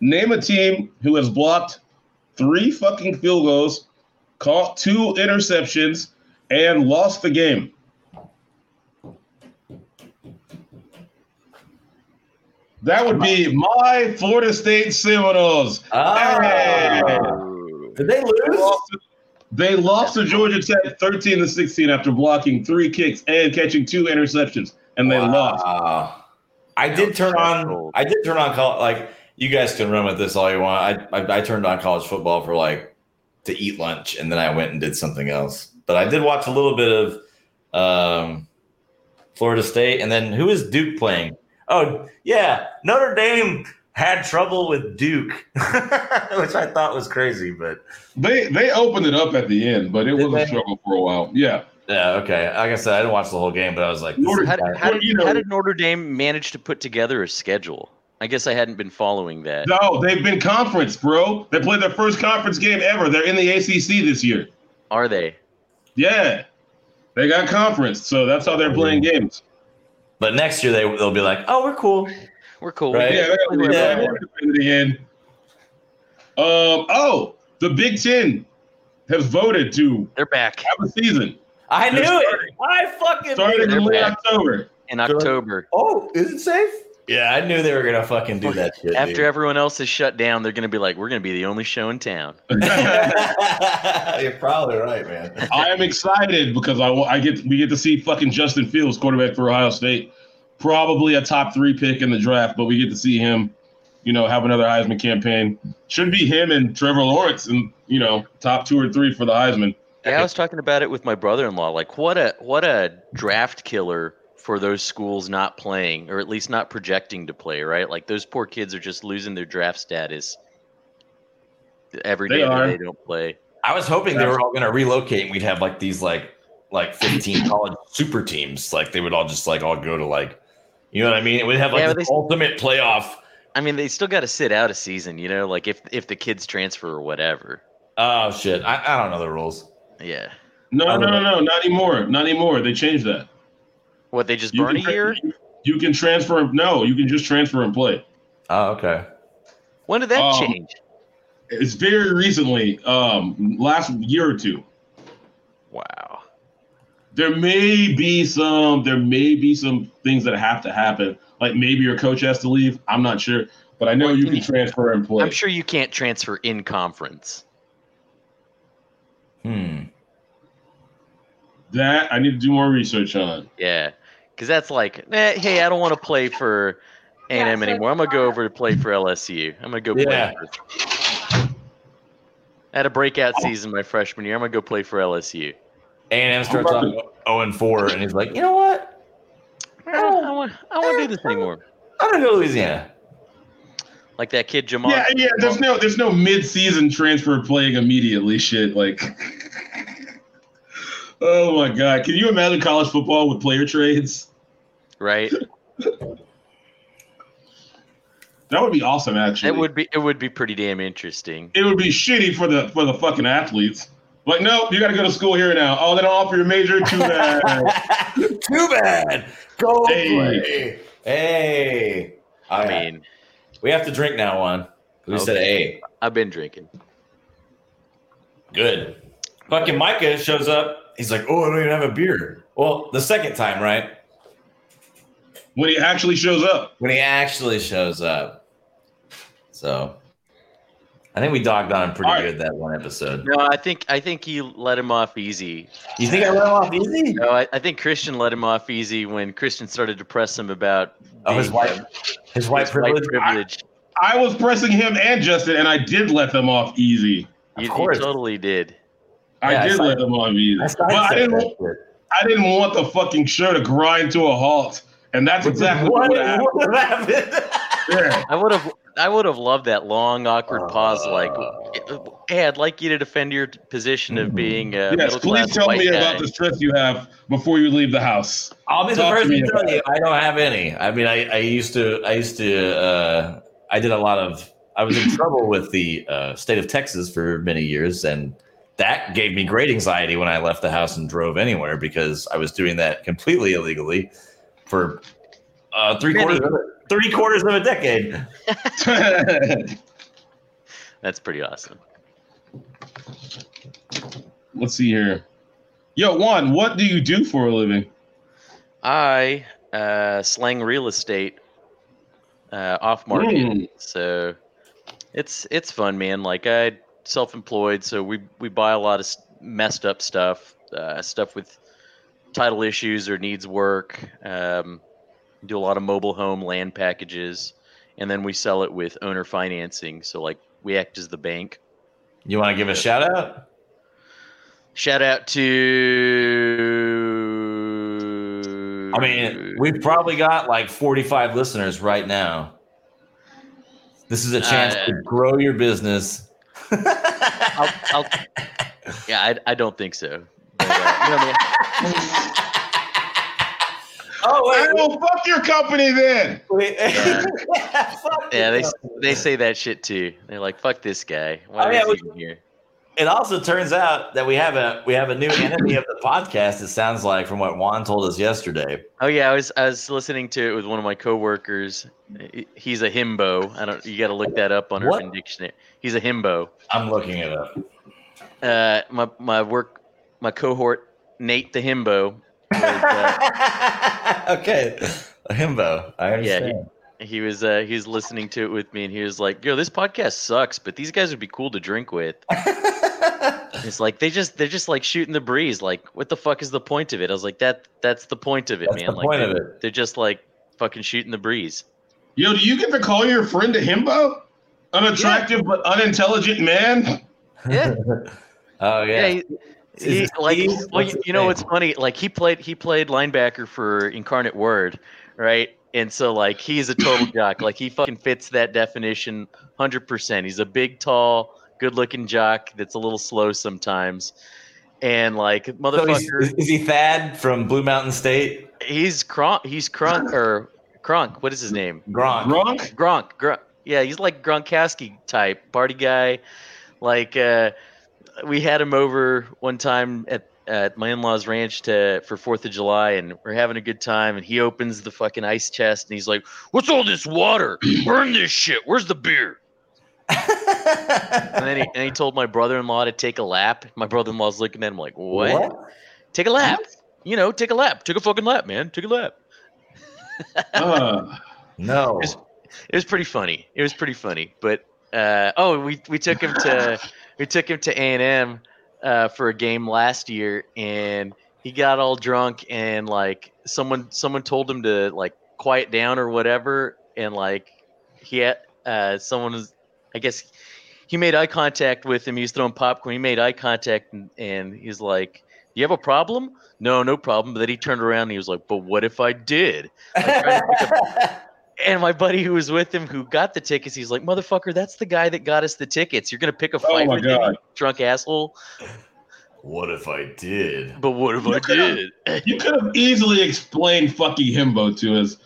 name a team who has blocked three fucking field goals, caught two interceptions, and lost the game. That would be my Florida State Seminoles. Hey! Oh. Did they They lose? lost to- They lost to Georgia Tech 13 to 16 after blocking three kicks and catching two interceptions, and they lost. I did turn on. I did turn on college. Like you guys can run with this all you want. I, I I turned on college football for like to eat lunch, and then I went and did something else. But I did watch a little bit of um, Florida State, and then who is Duke playing? Oh yeah, Notre Dame had trouble with Duke, which I thought was crazy, but They they opened it up at the end, but it Did was a they? struggle for a while. Yeah, yeah, okay. Like I said, I didn't watch the whole game, but I was like, Notre- How did, how, did, you know- how did Notre Dame manage to put together a schedule? I guess I hadn't been following that. no, they've been conference, bro. They played their first conference game ever. They're in the ACC this year. Are they? Yeah, They got conference, so that's how they're playing games. But next year they they'll be like, oh, we're cool. We're cool. Right. Yeah, they're We're yeah. fine. again. Um. Oh, the Big Ten has voted to They're back have a season I knew They're it. I fucking starting knew in late. October. in October. Oh, is it safe? Yeah, I knew they were gonna fucking do that shit. After dude. everyone else is shut down, they're gonna be like, "We're gonna be the only show in town." You're probably right, man. I am excited because I, I get we get to see fucking Justin Fields, quarterback for Ohio State, probably a top three pick in the draft, but we get to see him, you know, have another Heisman campaign. Should be him and Trevor Lawrence, and you know, top two or three for the Heisman. Yeah, I was talking about it with my brother-in-law. Like, what a what a draft killer for those schools not playing, or at least not projecting to play. Right? Like those poor kids are just losing their draft status every They day are. they don't play. I was hoping they were all gonna relocate and we'd have like these like like 15 college super teams. Like they would all just like all go to like you know what I mean? It would have like Yeah, the they- ultimate playoff. I mean, they still got to sit out a season. You know, like if if the kids transfer or whatever. Oh shit. I, I don't know the rules. Yeah. No, no, don't no, no, not anymore, not anymore. They changed that. What they just You burn a can tra- year? You can transfer. No, you can just transfer and play. Oh, okay. When did that Um, change? It's very recently, um, last year or two. Wow. There may be some. There may be some things that have to happen. Like maybe your coach has to leave. I'm not sure, but I know you can transfer and play. I'm sure you can't transfer in conference. Hmm. that I need to do more research on. Yeah, because that's like, eh, hey, I don't want to play for A&M anymore. I'm gonna go over to play for LSU. I'm gonna go play. For, I had a breakout season my freshman year. I'm gonna go play for LSU. A&M starts off 0 and 4 and he's like, you know what? I don't, I want, I want to do this anymore. I'm gonna go to Louisiana. Like that kid Jamal. Yeah, yeah. There's no, there's no mid-season transfer playing immediately. Shit, like. oh my god! Can you imagine college football with player trades? Right? That would be awesome. Actually, It would be, it would be pretty damn interesting. It would be shitty for the for the fucking athletes. Like, nope, you got to go to school here now. Oh, they don't offer your major. Too bad. Too bad. Go Hey. play. Hey. I I mean, we have to drink now, Juan. We said Okay. A. I've been drinking. Good. Fucking Micah shows up. He's like, oh, I don't even have a beer. Well, the second time, right? When he actually shows up. When he actually shows up. So I think we dogged on him pretty All right. good that one episode. No, I think I think he let him off easy. You think I let him off easy? No, I, I think Christian let him off easy when Christian started to press him about Oh, his being, white, um, his white his privilege. privilege. I was pressing him and Justin, and I did let them off easy. Of You, you course. totally did. I Yeah, I did saw- let them off easy. I But I didn't. I didn't want the fucking show to grind to a halt, and that's exactly what, what, happened. what happened? Yeah. I would have I would have loved that long awkward pause. Like, Uh. hey, I'd like you to defend your position of being a Yes, please tell white me guy. about the stress you have before you leave the house. I'll be the Talk to first me to tell you I don't have any. I mean, I, I used to, I used to, uh, I did a lot of, I was in trouble with the uh, state of Texas for many years, and that gave me great anxiety when I left the house and drove anywhere because I was doing that completely illegally for uh, three Many. quarters, of a, three quarters of a decade. That's pretty awesome. Let's see here. Yo, Juan, what do you do for a living? I uh, slang real estate uh, off market, Mm. so it's it's fun, man. Like I self-employed, so we we buy a lot of messed up stuff, uh, stuff with title issues or needs work. Um, do a lot of mobile home land packages, and then we sell it with owner financing. So like we act as the bank. You want to give a shout out? Shout out to. I mean, we've probably got like 45 listeners right now. This is a chance Uh, to grow your business. I'll, I'll, yeah, I, I don't think so. But, you know, man, oh, I will fuck your company then. wait. Yeah, they you. they say that shit too. They're like, "Fuck this guy. Why Oh, is yeah, he we- even here?" it also turns out that we have a we have a new enemy of the podcast. It sounds like from what Juan told us yesterday. Oh yeah, I was I was listening to it with one of my coworkers. He's a himbo. I don't. You got to look that up on What? Urban Dictionary. He's a himbo. I'm looking it up. Uh, my my work my cohort Nate the himbo. was, uh, okay, a himbo. I understand. he was uh, he was listening to it with me, and he was like, "Yo, this podcast sucks, but these guys would be cool to drink with." It's like they just they're just like shooting the breeze. Like, what the fuck is the point of it? I was like, that that's the point of it, That's man. the like, point they, of it. They're just like fucking shooting the breeze. Yo, do you get to call your friend a himbo? An attractive but unintelligent man? Yeah, oh yeah. yeah. he, he, like, Steve? well, you, you know name? what's funny? Like he played he played linebacker for Incarnate Word, right? And so like he's a total jock. Like he fucking fits that definition, hundred percent. He's a big, tall, good-looking jock that's a little slow sometimes, and like So motherfucker. he's, is, is he Thad from Blue Mountain State? He's Kronk. He's Kronk or Kronk. What is his name? Gronk. Gronk? Gronk. Gronk. Yeah, he's like Gronkowski type party guy. Like uh, we had him over one time at at my in-laws ranch to for Fourth of July, and we're having a good time. And he opens the fucking ice chest, and he's like, "What's all this water? Burn this shit. Where's the beer?" And then he and he told my brother-in-law to take a lap. My brother-in-law's looking at him like, "What? Take a lap? You know, take a lap. Take a fucking lap, man. Take a lap." Uh, No. It's- it was pretty funny. It was pretty funny. But uh, oh, we we took him to we took him to A and M uh, for a game last year, and he got all drunk and like someone someone told him to like quiet down or whatever, and like he had uh, someone was I guess he made eye contact with him. He was throwing popcorn. He made eye contact and, and he's like, "You have a problem?" No, no problem. But then he turned around and he was like, "But what if I did?" And my buddy who was with him, who got the tickets, he's like, "Motherfucker, that's the guy that got us the tickets. You're gonna pick a Oh fight my with him, drunk asshole." what if I did? But what if I You could've- did? you could have easily explained fucking himbo to us.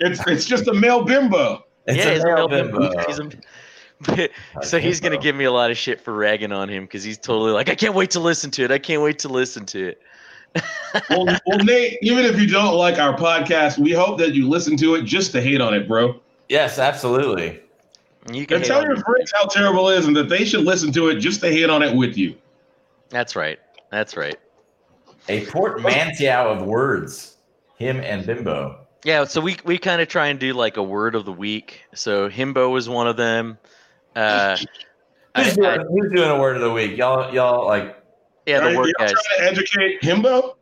It's it's just a male bimbo. It's yeah, a he's a male male bimbo. bimbo. He's a- so he's gonna give me a lot of shit for ragging on him because he's totally like, I can't wait to listen to it. I can't wait to listen to it. Well, well, Nate, even if you don't like our podcast, we hope that you listen to it just to hate on it, bro. Yes, absolutely. You can And tell your friends how terrible it is and that they should listen to it just to hate on it with you. That's right. That's right. A portmanteau of words. Him and Bimbo. Yeah, so we we kind of try and do like a word of the week. So himbo was one of them. Uh, I- Who's, I- doing, who's doing a word of the week? Y'all, y'all like. Yeah, Are the you word trying to educate himbo?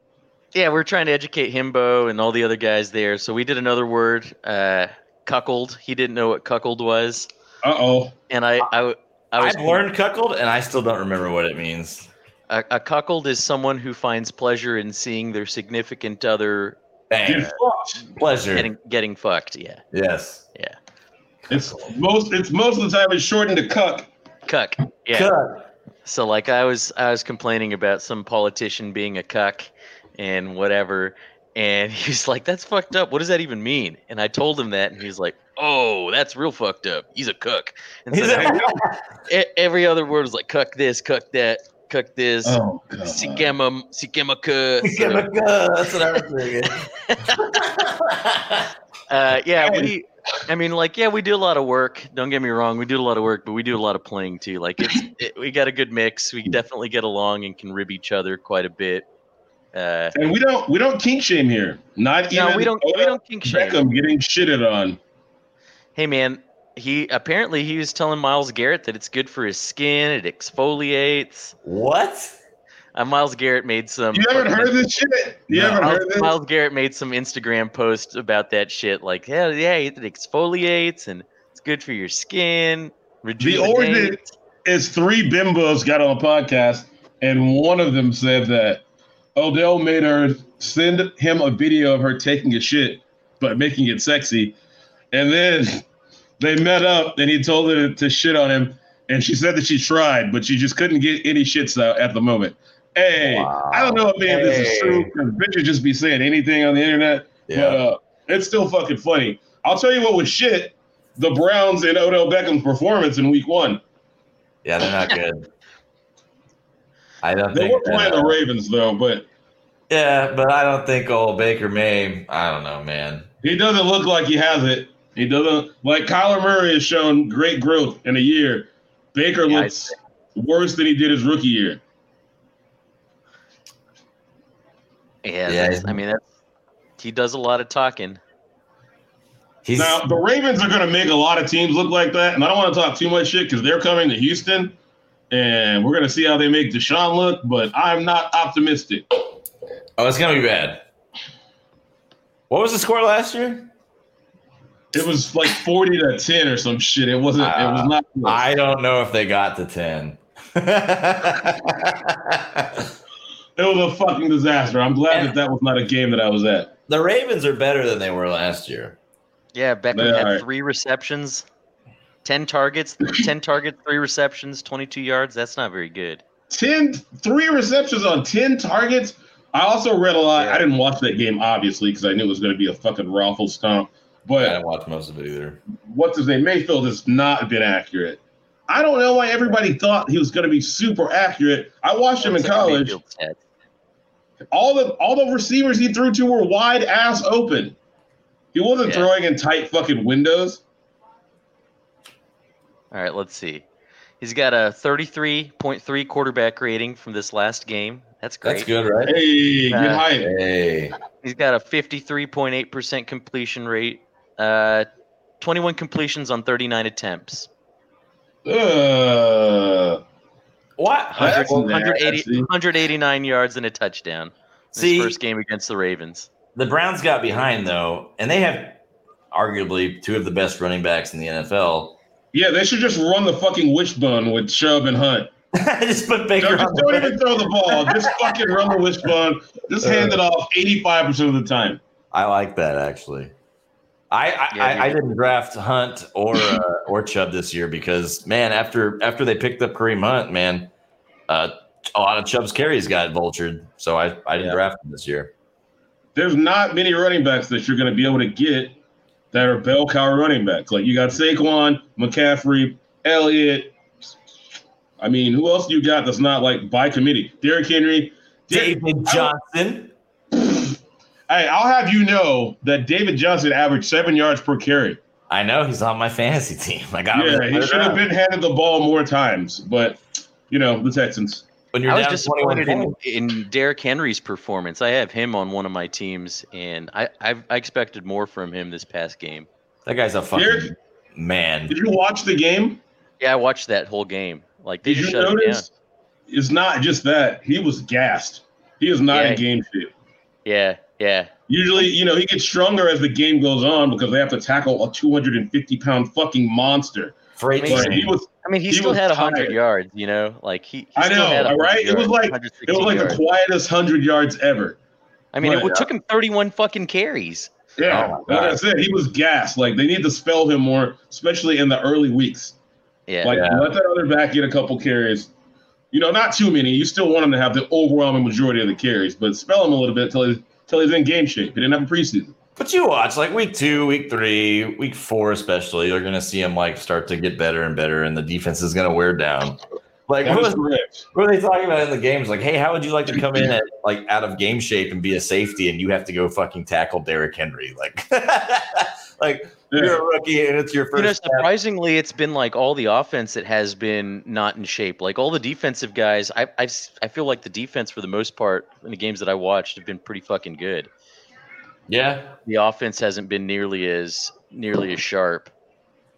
Yeah, we're trying to educate himbo and all the other guys there. So we did another word, uh, cuckold. He didn't know what cuckold was, Uh oh. and I I, I was I've learned cuckold, and I still don't remember what it means. a, a cuckold is someone who finds pleasure in seeing their significant other Get Bang. fucked. Pleasure. getting getting fucked. Yeah, yes. yeah, It's most. It's most of the time it's shortened to cuck. cuck. Yeah. Cut. So like I was I was complaining about some politician being a cuck and whatever, and he's like, "That's fucked up. What does that even mean?" And I told him that, and he's like, "Oh, that's real fucked up. He's a cook." And so a- now every other word was like cuck this, cuck that, cuck this. Oh god. Sikema, sikema cuh. Give a cut. That's what I was thinking. Uh, yeah, Hey. we. I mean, like, yeah, we do a lot of work. Don't get me wrong, we do a lot of work, but we do a lot of playing too. Like, it's it, we got a good mix. We definitely get along and can rib each other quite a bit. Uh, And we don't. We don't kink shame here. Not even. no, we don't. We Odell don't kink shame. Beckham getting shitted on. Hey, man, he apparently he was telling Myles Garrett that it's good for his skin. It exfoliates. what? Uh, Myles Garrett made some. You haven't heard this shit? You No. haven't Myles, heard this? Myles Garrett made some Instagram posts about that shit. Like, yeah, yeah, it exfoliates and it's good for your skin. The origin is three bimbos got on a podcast, and one of them said that Odell made her send him a video of her taking a shit, but making it sexy. And then they met up, and he told her to shit on him, and she said that she tried, but she just couldn't get any shits out at the moment. Hey, I don't know if any of this is true because bitches just be saying anything on the internet, but uh, it's still fucking funny. I'll tell you what was shit: the Browns and Odell Beckham's performance in Week One. Yeah, they're not good. I don't They think were playing the Ravens though, but Yeah, but I don't think old Baker May. I don't know, man. he doesn't look like he has it. He doesn't like Kyler Murray has shown great growth in a year. Baker Yeah, looks worse than he did his rookie year. Yeah, Yeah. that's- I mean that's he does a lot of talking. He's Now the Ravens are going to make a lot of teams look like that, and I don't want to talk too much shit because they're coming to Houston, and we're going to see how they make Deshaun look. But I'm not optimistic. oh, it's gonna be bad. What was the score last year? It was like 40 to 10 or some shit. It wasn't. it was Uh, not. close. I don't know if they got to ten. It was a fucking disaster. I'm glad that that was not a game that I was at. the Ravens are better than they were last year. Yeah, Beckham They had are. three receptions, ten targets, ten targets, three receptions, twenty-two yards. That's not very good. 10, three receptions on 10 targets. I also read a lot. Yeah. I didn't watch that game, obviously, because I knew it was going to be a fucking raffle stomp. But i But didn't watch most of it either. what's his name? Mayfield has not been accurate. I don't know why everybody thought he was going to be super accurate. I watched him in college. All the all the receivers he threw to were wide ass open. He wasn't Yeah. throwing in tight fucking windows. All right, let's see. He's got a thirty-three point three quarterback rating from this last game. That's great. That's good, right? Hey, good Uh, height. Hey, He's got a fifty-three point eight percent completion rate. Uh, twenty-one completions on thirty-nine attempts. Uh, what? 100, 180 189 yards and a touchdown. His See, first game against the Ravens. the Browns got behind though, and they have arguably two of the best running backs in the NFL. yeah, they should just run the fucking wishbone with Chubb and Hunt. just put Baker Don't, on just don't even throw the ball. Just fucking run the wishbone. Just hand it off 85% of the time. I like that actually. I I, Yeah, I, I didn't draft Hunt or uh, or Chubb this year because man, after after they picked up Kareem Hunt, man, uh, a lot of Chubb's carries got vultured, so I I didn't Yeah. draft him this year. There's not many running backs that you're going to be able to get that are bell cow running backs. Like you got Saquon, McCaffrey, Elliott. I mean, who else you got that's not like by committee? Derrick Henry. David Johnson. Hey, I'll have you know that David Johnson averaged seven yards per carry. I know he's on my fantasy team. I got him. Yeah, he should have been handed the ball more times, but you know the Texans. When you're I was disappointed in, points. in Derrick Henry's performance. I have him on one of my teams, and I I've, I expected more from him this past game. That guy's a fucking Derrick- man. Did you watch the game? Yeah, I watched that whole game. Like they Did just you shut him down. notice? It's not just that he was gassed. He is not Yeah. in game shape. Yeah, yeah, Usually, you know, he gets stronger as the game goes on because they have to tackle a 250 pound fucking monster. Freight I mean, But he was, I mean, he, He still was had hundred tired. yards. You know, like he. he I still know, had 100 right? It was like- it was like yards. the quietest hundred yards ever. I mean, it took him thirty-one fucking carries. Yeah, Oh my like I God. said, he was gassed. Like they need to spell him more, especially in the early weeks. Yeah, Like Yeah. let that other back get a couple carries. You know, not too many. You still want him to have the overwhelming majority of the carries, but spell him a little bit until he's till he's in game shape. He didn't have a preseason. But you watch like week two, week three, week four, especially, you're gonna see him like start to get better and better, and the defense is gonna wear down. Like That what, was, what were they talking about in the games? Like, hey, how would you like to come in at like out of game shape and be a safety, and you have to go fucking tackle Derrick Henry? Like, like you're Yeah. a rookie and it's your first. you know, snap. surprisingly, it's been like all the offense that has been not in shape. Like all the defensive guys, I I I feel like the defense for the most part in the games that I watched have been pretty fucking good. yeah, The offense hasn't been nearly as nearly as sharp.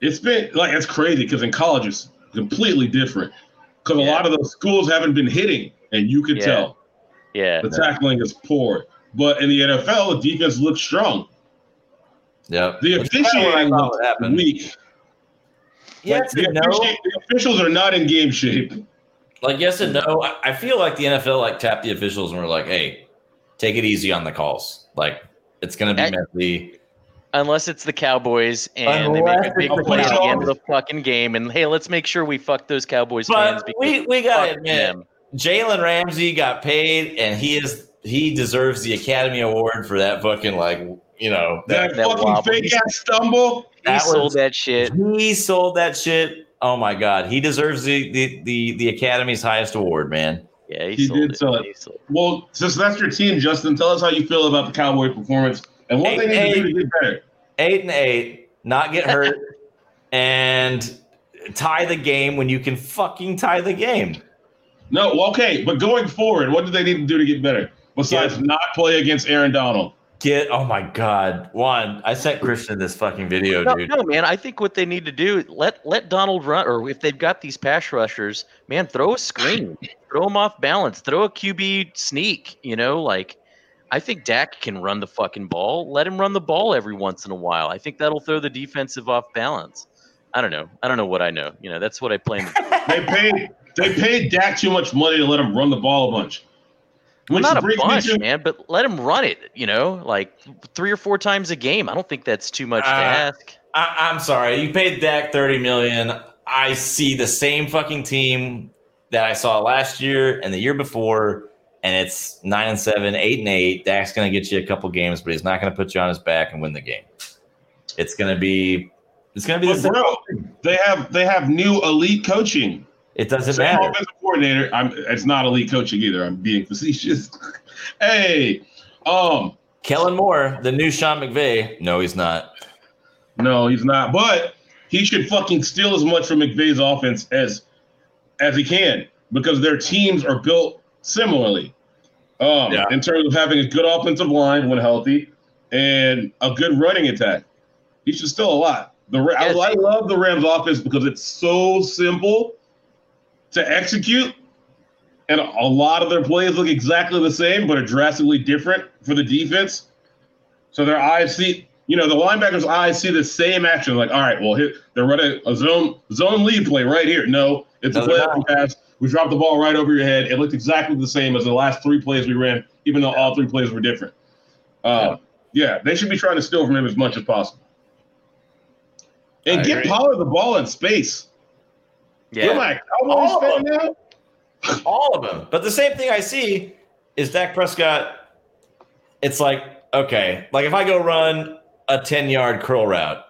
It's been like it's crazy because in college it's completely different. Because a lot of those schools haven't been hitting, and you can Yeah. tell Yeah, the tackling is poor. But in the NFL, the defense looks strong. Yeah. The Which is kinda what I officiating thought looks would happen. Yes the, and no. offici- the officials are not in game shape. Like yes and no. I, I feel like the NFL like tapped the officials and were like, "Hey, take it easy on the calls. Like it's gonna be I- messy." unless it's the Cowboys and they make a big play at the end of the fucking game, and hey, let's make sure we fuck those Cowboys But fans because we we gotta admit, them. Jalen Ramsey got paid, and he is he deserves the Academy Award for that fucking like you know That, that, that fucking fake ass stumble. He That sold was- that shit. he sold that shit. Oh my god, he deserves the the the, the Academy's highest award, man. Yeah, he, He sold did it. sell it. He sold Well, since that's your team, Justin, tell us how you feel about the Cowboy performance and what they need to do to get better. Eight and eight, not get hurt, and tie the game when you can fucking tie the game. No, okay, but going forward, what do they need to do to get better besides Yeah. not play against Aaron Donald? Get oh my god, one. I sent Christian this fucking video, No, dude. no, man. I think what they need to do let let Donald run, or if they've got these pass rushers, man, throw a screen, throw him off balance, throw a QB sneak. You know, like I think Dak can run the fucking ball. Let him run the ball every once in a while. I think that'll throw the defensive off balance. I don't know. I don't know what I know. You know, that's what I play. In the, They paid they paid Dak too much money to let him run the ball a bunch. Well, Which not a bunch, to- man, but let him run it. You know, like three or four times a game. I don't think that's too much to Uh, ask. I, I'm sorry, you paid Dak thirty million. I see the same fucking team that I saw last year and the year before, and it's nine and seven, eight and eight. Dak's gonna get you a couple games, but he's not gonna put you on his back and win the game. It's gonna be, it's gonna be the same. bro, they have they have new elite coaching. It doesn't Same matter. offensive coordinator. I'm it's not elite coaching either. I'm being facetious. hey, um, Kellen Moore, the new Sean McVay. No, he's not. no, he's not. But he should fucking steal as much from McVay's offense as as he can because their teams are built similarly. Um, Yeah. in terms of having a good offensive line when healthy and a good running attack. He should steal a lot. The Ra- I, I love the Rams offense because it's so simple to execute. And a lot of their plays look exactly the same, but are drastically different for the defense. So their eyes see, you know, the linebackers' eyes see the same action. Like, all right, well, here they're running a zone zone lead play right here. No, it's No, a play pass. We dropped the ball right over your head. It looked exactly the same as the last three plays we ran, even though all three plays were different. Uh, yeah, they should be trying to steal from him as much as possible. And I get agree. Pollard the ball in space. Yeah. What am I, a All Cowboys of fan now? All of them. But the same thing I see is Dak Prescott. It's like, okay, like if I go run a 10 yard curl route,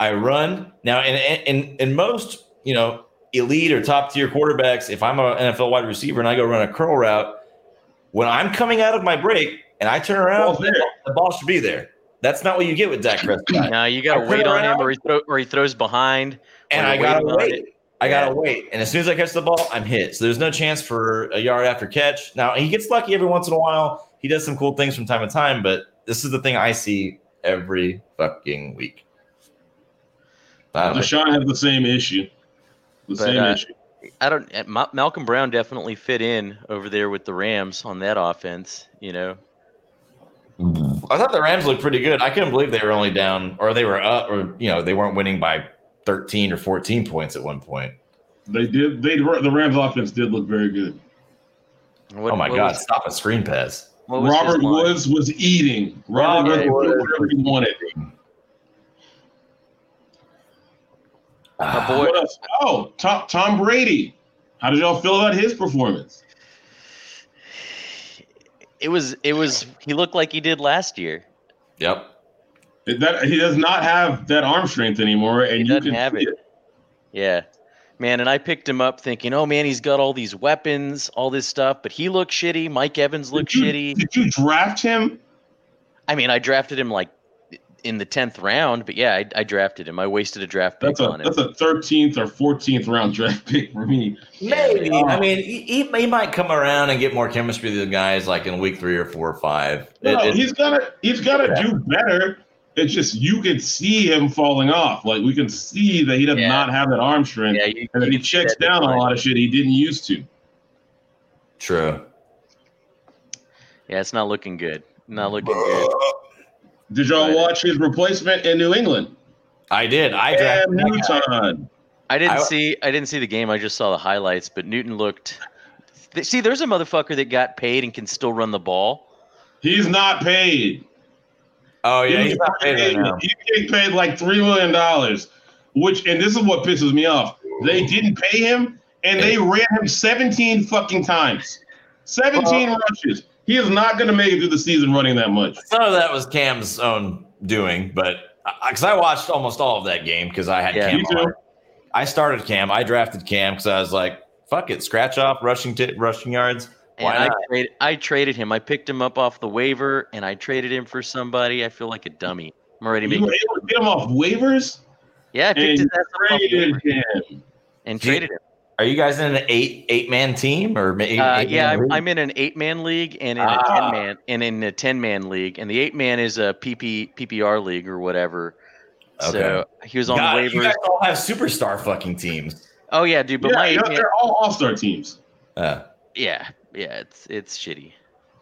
I run. Now, in, in, in most, you know, elite or top tier quarterbacks, if I'm an NFL wide receiver and I go run a curl route, when I'm coming out of my break and I turn around, Ball's there. the ball should be there. That's not what you get with Dak Prescott. No, you got to wait on him, or he throw, or he throws behind. and I gotta waiting on wait. It. I Yeah. gotta wait. And as soon as I catch the ball, I'm hit. So there's no chance for a yard after catch. Now he gets lucky every once in a while. He does some cool things from time to time, but this is the thing I see every fucking week. I don't. Deshaun has the same issue. The But, same uh, issue. I don't. uh, Malcolm Brown definitely fit in over there with the Rams on that offense. You know, I thought the Rams looked pretty good. I couldn't believe they were only down, or they were up, or you know, they weren't winning by 13 or 14 points at one point. They did. They the Rams offense did look very good. What- oh my god! was- stop a screen pass. was Robert? Woods was eating. Robert Robert Woods Woods. did whatever he wanted. My ah. boy- What else? Oh, Tom, Tom Brady. How did y'all feel about his performance? It was. It was. He looked like he did last year. Yep. It- That he does not have that arm strength anymore, and He you doesn't can have see it. Yeah. Man, and I picked him up thinking, oh man, he's got all these weapons, all this stuff, but he looked shitty. Mike Evans looked Did you- shitty. Did you draft him? I mean, I drafted him like in the tenth round, but yeah, I, I drafted him. I wasted a draft pick That's a on him. that's a thirteenth or fourteenth round draft pick for me. Maybe. Yeah. I mean, he, he, he might come around and get more chemistry with the guys like in week three or four or five. It- No, it- he's gotta he's gotta Yeah. do better. It's just you can see him falling off. Like we can see that he does Yeah. not have that arm strength, yeah, you, and that he checks that down a lot of shit he didn't used to. True. Yeah, it's not looking good. Not looking good. Did y'all Right. watch his replacement in New England? I did. I Cam drafted. Newton. I didn't I- see. I didn't see the game. I just saw the highlights. But Newton looked. See, there's a motherfucker that got paid and can still run the ball. He's not paid. Oh yeah, he's not paid right. He's getting paid like three million dollars, which and this is what pisses me off. They didn't pay him, and they ran him seventeen fucking times, seventeen rushes. He is not going to make it through the season running that much. Some of that was Cam's own doing, but because I watched almost all of that game because I had Yeah. Cam. On. I started Cam. I drafted Cam because I was like, fuck it, scratch off rushing t- rushing yards. And Why I, trade, I traded him. I picked him up off the waiver and I traded him for somebody. I feel like a dummy. I'm already You making. were able to get him off waivers Yeah, I picked and his ass up off the traded waiver him. and Do traded him. Are you guys in an eight eight man team or ma- eight, Uh, eight yeah, man I'm. I'm in an eight man league and in a Ah. ten man and in a ten man league, and the eight man is a PP PPR league or whatever. Okay. So he was on God, the you waivers. guys all have superstar fucking teams. Oh yeah, dude. But yeah, my eight they're, they're all all star teams. Uh, yeah, yeah, it's it's shitty.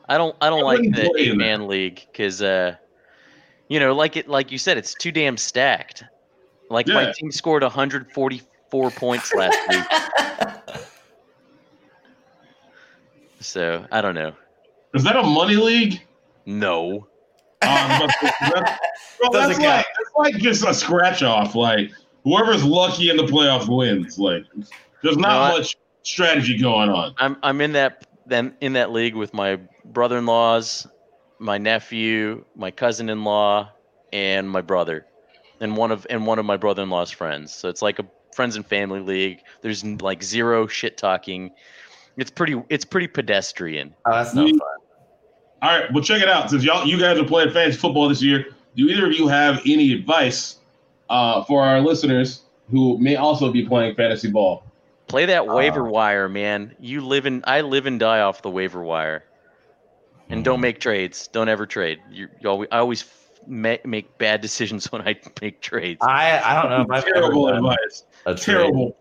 I don't I don't I like the eight man league because uh, you know, like it like you said, it's too damn stacked. Like my team scored 144 points last week, so I don't know. Is that a money league? No. Um, but that's, well, that's like that's like just a scratch off. Like whoever's lucky in the playoffs wins. Like there's not No, I- much strategy going on. I'm I'm in that then in that league with my brother-in-laws, my nephew, my cousin-in-law, and my brother, and one of and one of my brother-in-law's friends. So it's like a friends and family league. There's like zero shit talking. It's pretty it's pretty pedestrian. oh, that's no We- fun. All right, well check it out. Since y'all you guys are playing fantasy football this year, do either of you have any advice uh, for our listeners who may also be playing fantasy ball? Play that waiver Uh. wire, man. You live in I live and die off the waiver wire. And don't Mhm. make trades. Don't ever trade. You, you always, I always ma- make bad decisions when I make trades. I I don't know if I've Terrible done advice. a. Terrible.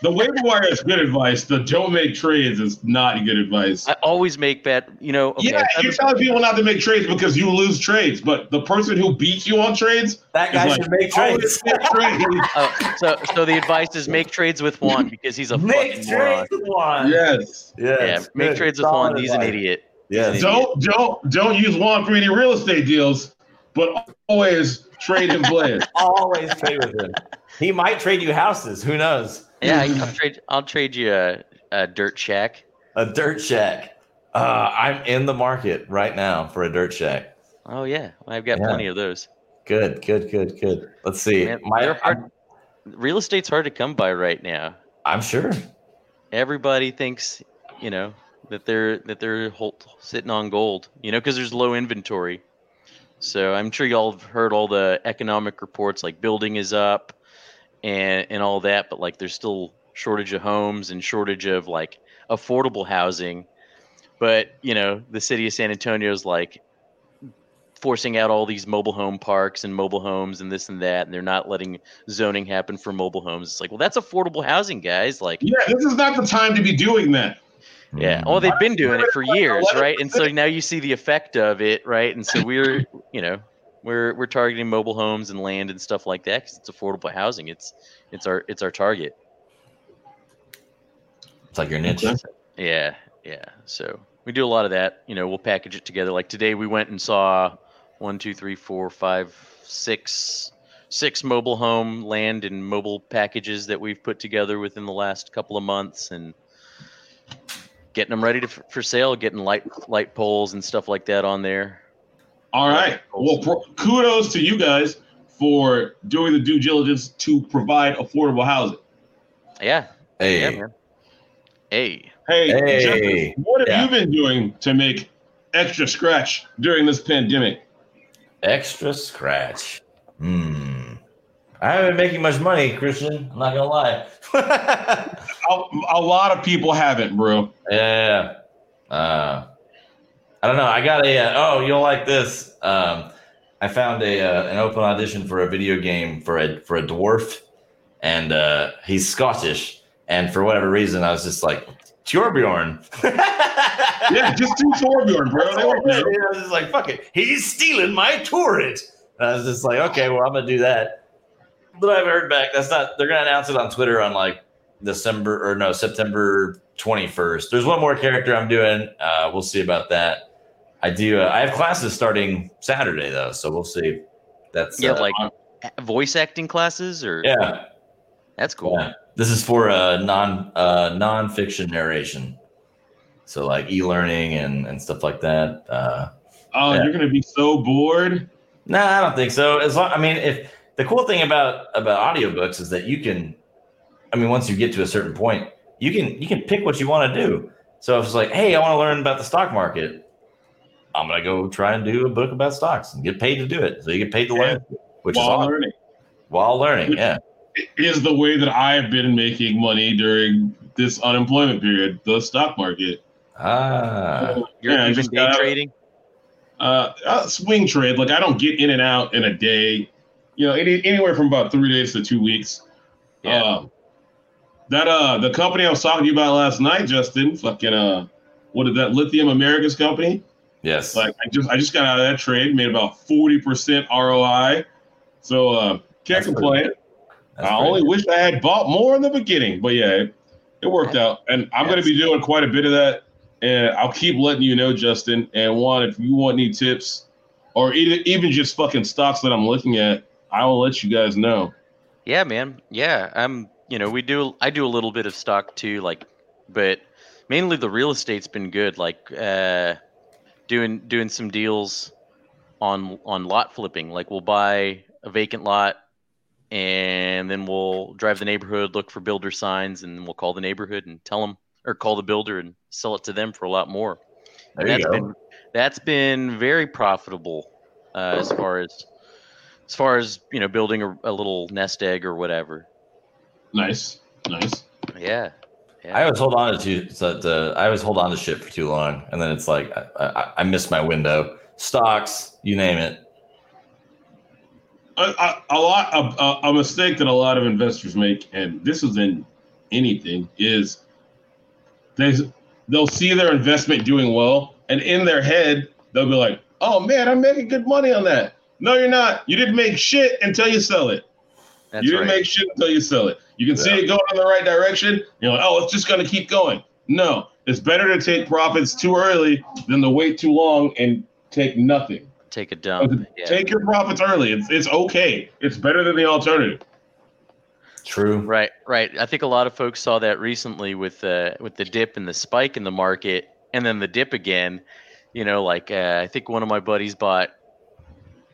The waiver wire is good advice. The don't make trades is not good advice. I always make bad. You know. Okay, yeah, I've you're telling people not to make trades because you lose trades, but the person who beats you on trades That guy like, should make trades. make trades. Oh, so so the advice is make trades with Juan because he's a make fucking moron. trades with Juan. yes. Yeah, Yes. make Good. trades with Solid Juan. He's an idiot. Yes. Don't don't don't use Juan for any real estate deals, but always trade him players. Always trade with him. He might trade you houses. Who knows? Yeah, I- I'll trade. I'll trade you a, a dirt shack. A dirt shack. Uh, I'm in the market right now for a dirt shack. Oh yeah, I've got Yeah. plenty of those. Good, good, good, good. Let's see. Man, My, hard. Real estate's hard to come by right now. I'm sure. Everybody thinks, you know, that they're that they're hol- sitting on gold. You know, because there's low inventory. So I'm sure y'all have heard all the economic reports, like building is up, and and all that. But like, there's still shortage of homes and shortage of like affordable housing. But you know, the city of San Antonio is like forcing out all these mobile home parks and mobile homes and this and that, and they're not letting zoning happen for mobile homes. It's like, well, that's affordable housing, guys. Like, Yeah, this is not the time to be doing that. Yeah. Mm. Well, they've been doing it for years, right? And so now you see the effect of it, right? And so we're, you know, we're we're targeting mobile homes and land and stuff like that because it's affordable housing. It's it's our it's our target. It's like your niche. Okay. Yeah, yeah. So we do a lot of that. You know, we'll package it together. Like today, we went and saw one, two, three, four, five, six, six mobile home land and mobile packages that we've put together within the last couple of months, and getting them ready to, for sale. Getting light light poles and stuff like that on there. All right. Well, pro- kudos to you guys for doing the due diligence to provide affordable housing. Yeah, Hey, yeah, man. Hey, Hey, Hey. Justin, what have Yeah. you been doing to make extra scratch during this pandemic? extra scratch. Hmm. I haven't been making much money, Christian. I'm not gonna lie. A, lot of people haven't, bro. Yeah. Uh, I don't know. I got a. Uh, oh, you'll like this. Um, I found a uh, an open audition for a video game for a for a dwarf, and uh, he's Scottish. And for whatever reason, I was just like Torbjorn. Yeah, just do Torbjorn, bro. They. I was just like, fuck it. He's stealing my turret. And I was just like, okay, well, I'm gonna do that. But I've heard back. That's not. They're gonna announce it on Twitter on like December or no September 21st. There's one more character I'm doing. Uh, we'll see about that. I do. Uh, I have classes starting Saturday though, so we'll see. That's yeah, uh, like voice acting classes, or yeah, that's cool. yeah. This is for uh, non uh, non-fiction narration. So like e-learning and and stuff like that. Uh, Oh, Yeah. you're gonna be so bored. No, I don't think so. As long, I mean, if the cool thing about about audiobooks is that you can, I mean, once you get to a certain point, you can you can pick what you want to do. So if it's like, hey, I want to learn about the stock market, I'm gonna go try and do a book about stocks and get paid to do it. So you get paid to learn, which while is awesome. learning. while learning. Which- Yeah, Is the way that I have been making money during this unemployment period, the stock market. ah, You're Yeah, just day gotta- trading. Uh, uh, swing trade. Like I don't get in and out in a day. You know, any, anywhere from about three days to two weeks. Yeah. Um, that uh, the company I was talking to you about last night, Justin, fucking uh, what is that? Lithium Americas company. yes. Like I just I just got out of that trade, made about forty percent ROI. So uh, can't complain. I only wish I had bought more in the beginning, but yeah, it, it worked out. And I'm going to be doing quite a bit of that. And I'll keep letting you know, Justin. And Juan, if you want any tips or even, even just fucking stocks that I'm looking at, I will let you guys know. Yeah, man. Yeah, I'm. You know, we do. I do a little bit of stock too, like, but mainly the real estate's been good. Like, uh, doing doing some deals on on lot flipping. Like, we'll buy a vacant lot, and then we'll drive the neighborhood, look for builder signs, and we'll call the neighborhood and tell them, or call the builder and sell it to them for a lot more. There that's you go. been that's been very profitable uh, as far as as far as you know building a, a little nest egg or whatever. Nice. Nice. Yeah. yeah. I always hold on to too, so to, I always hold on to shit for too long, and then it's like I, I, I miss my window. Stocks, you name it. A, a, a lot a, a mistake that a lot of investors make, and this is in anything, is they they'll see their investment doing well, and in their head they'll be like, "Oh man, I'm making good money on that." No, you're not. You didn't make shit until you sell it. That's you didn't right. make shit until you sell it. You can see it going in the right direction. You're like, "Oh, it's just gonna keep going." No, it's better to take profits too early than to wait too long and take nothing. Take a dump. Yeah. Take your profits early. It's it's okay. It's better than the alternative. True. Right, right. I think a lot of folks saw that recently with uh, with the dip and the spike in the market, and then the dip again. You know, like uh, I think one of my buddies bought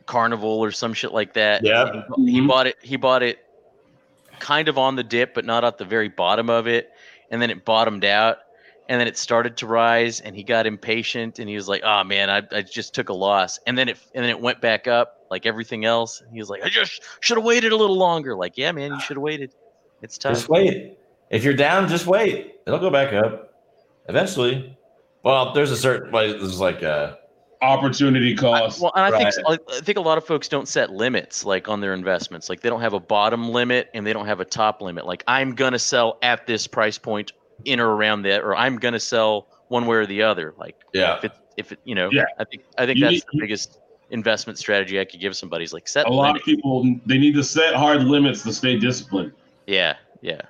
Carnival or some shit like that. Yeah. He, he Mhm. bought it. He bought it kind of on the dip, but not at the very bottom of it, and then it bottomed out, and then it started to rise, and he got impatient, and he was like, "Oh man, I, I just took a loss," and then it and then it went back up like everything else. And he was like, "I just should have waited a little longer." Like, yeah, man, you should have waited. It's tough. Just wait. If you're down, just wait. It'll go back up eventually. Well, there's a certain like there's like uh Opportunity cost. Well, and I think I think a lot of folks don't set limits like on their investments. Like they don't have a bottom limit and they don't have a top limit. Like I'm gonna sell at this price point in or around that, or I'm gonna sell one way or the other. Like yeah. if it, if it, you know, Yeah. I think I think You that's need- the biggest investment strategy I could give somebody is like set a lot of people they need to set hard limits to stay disciplined. Yeah, yeah.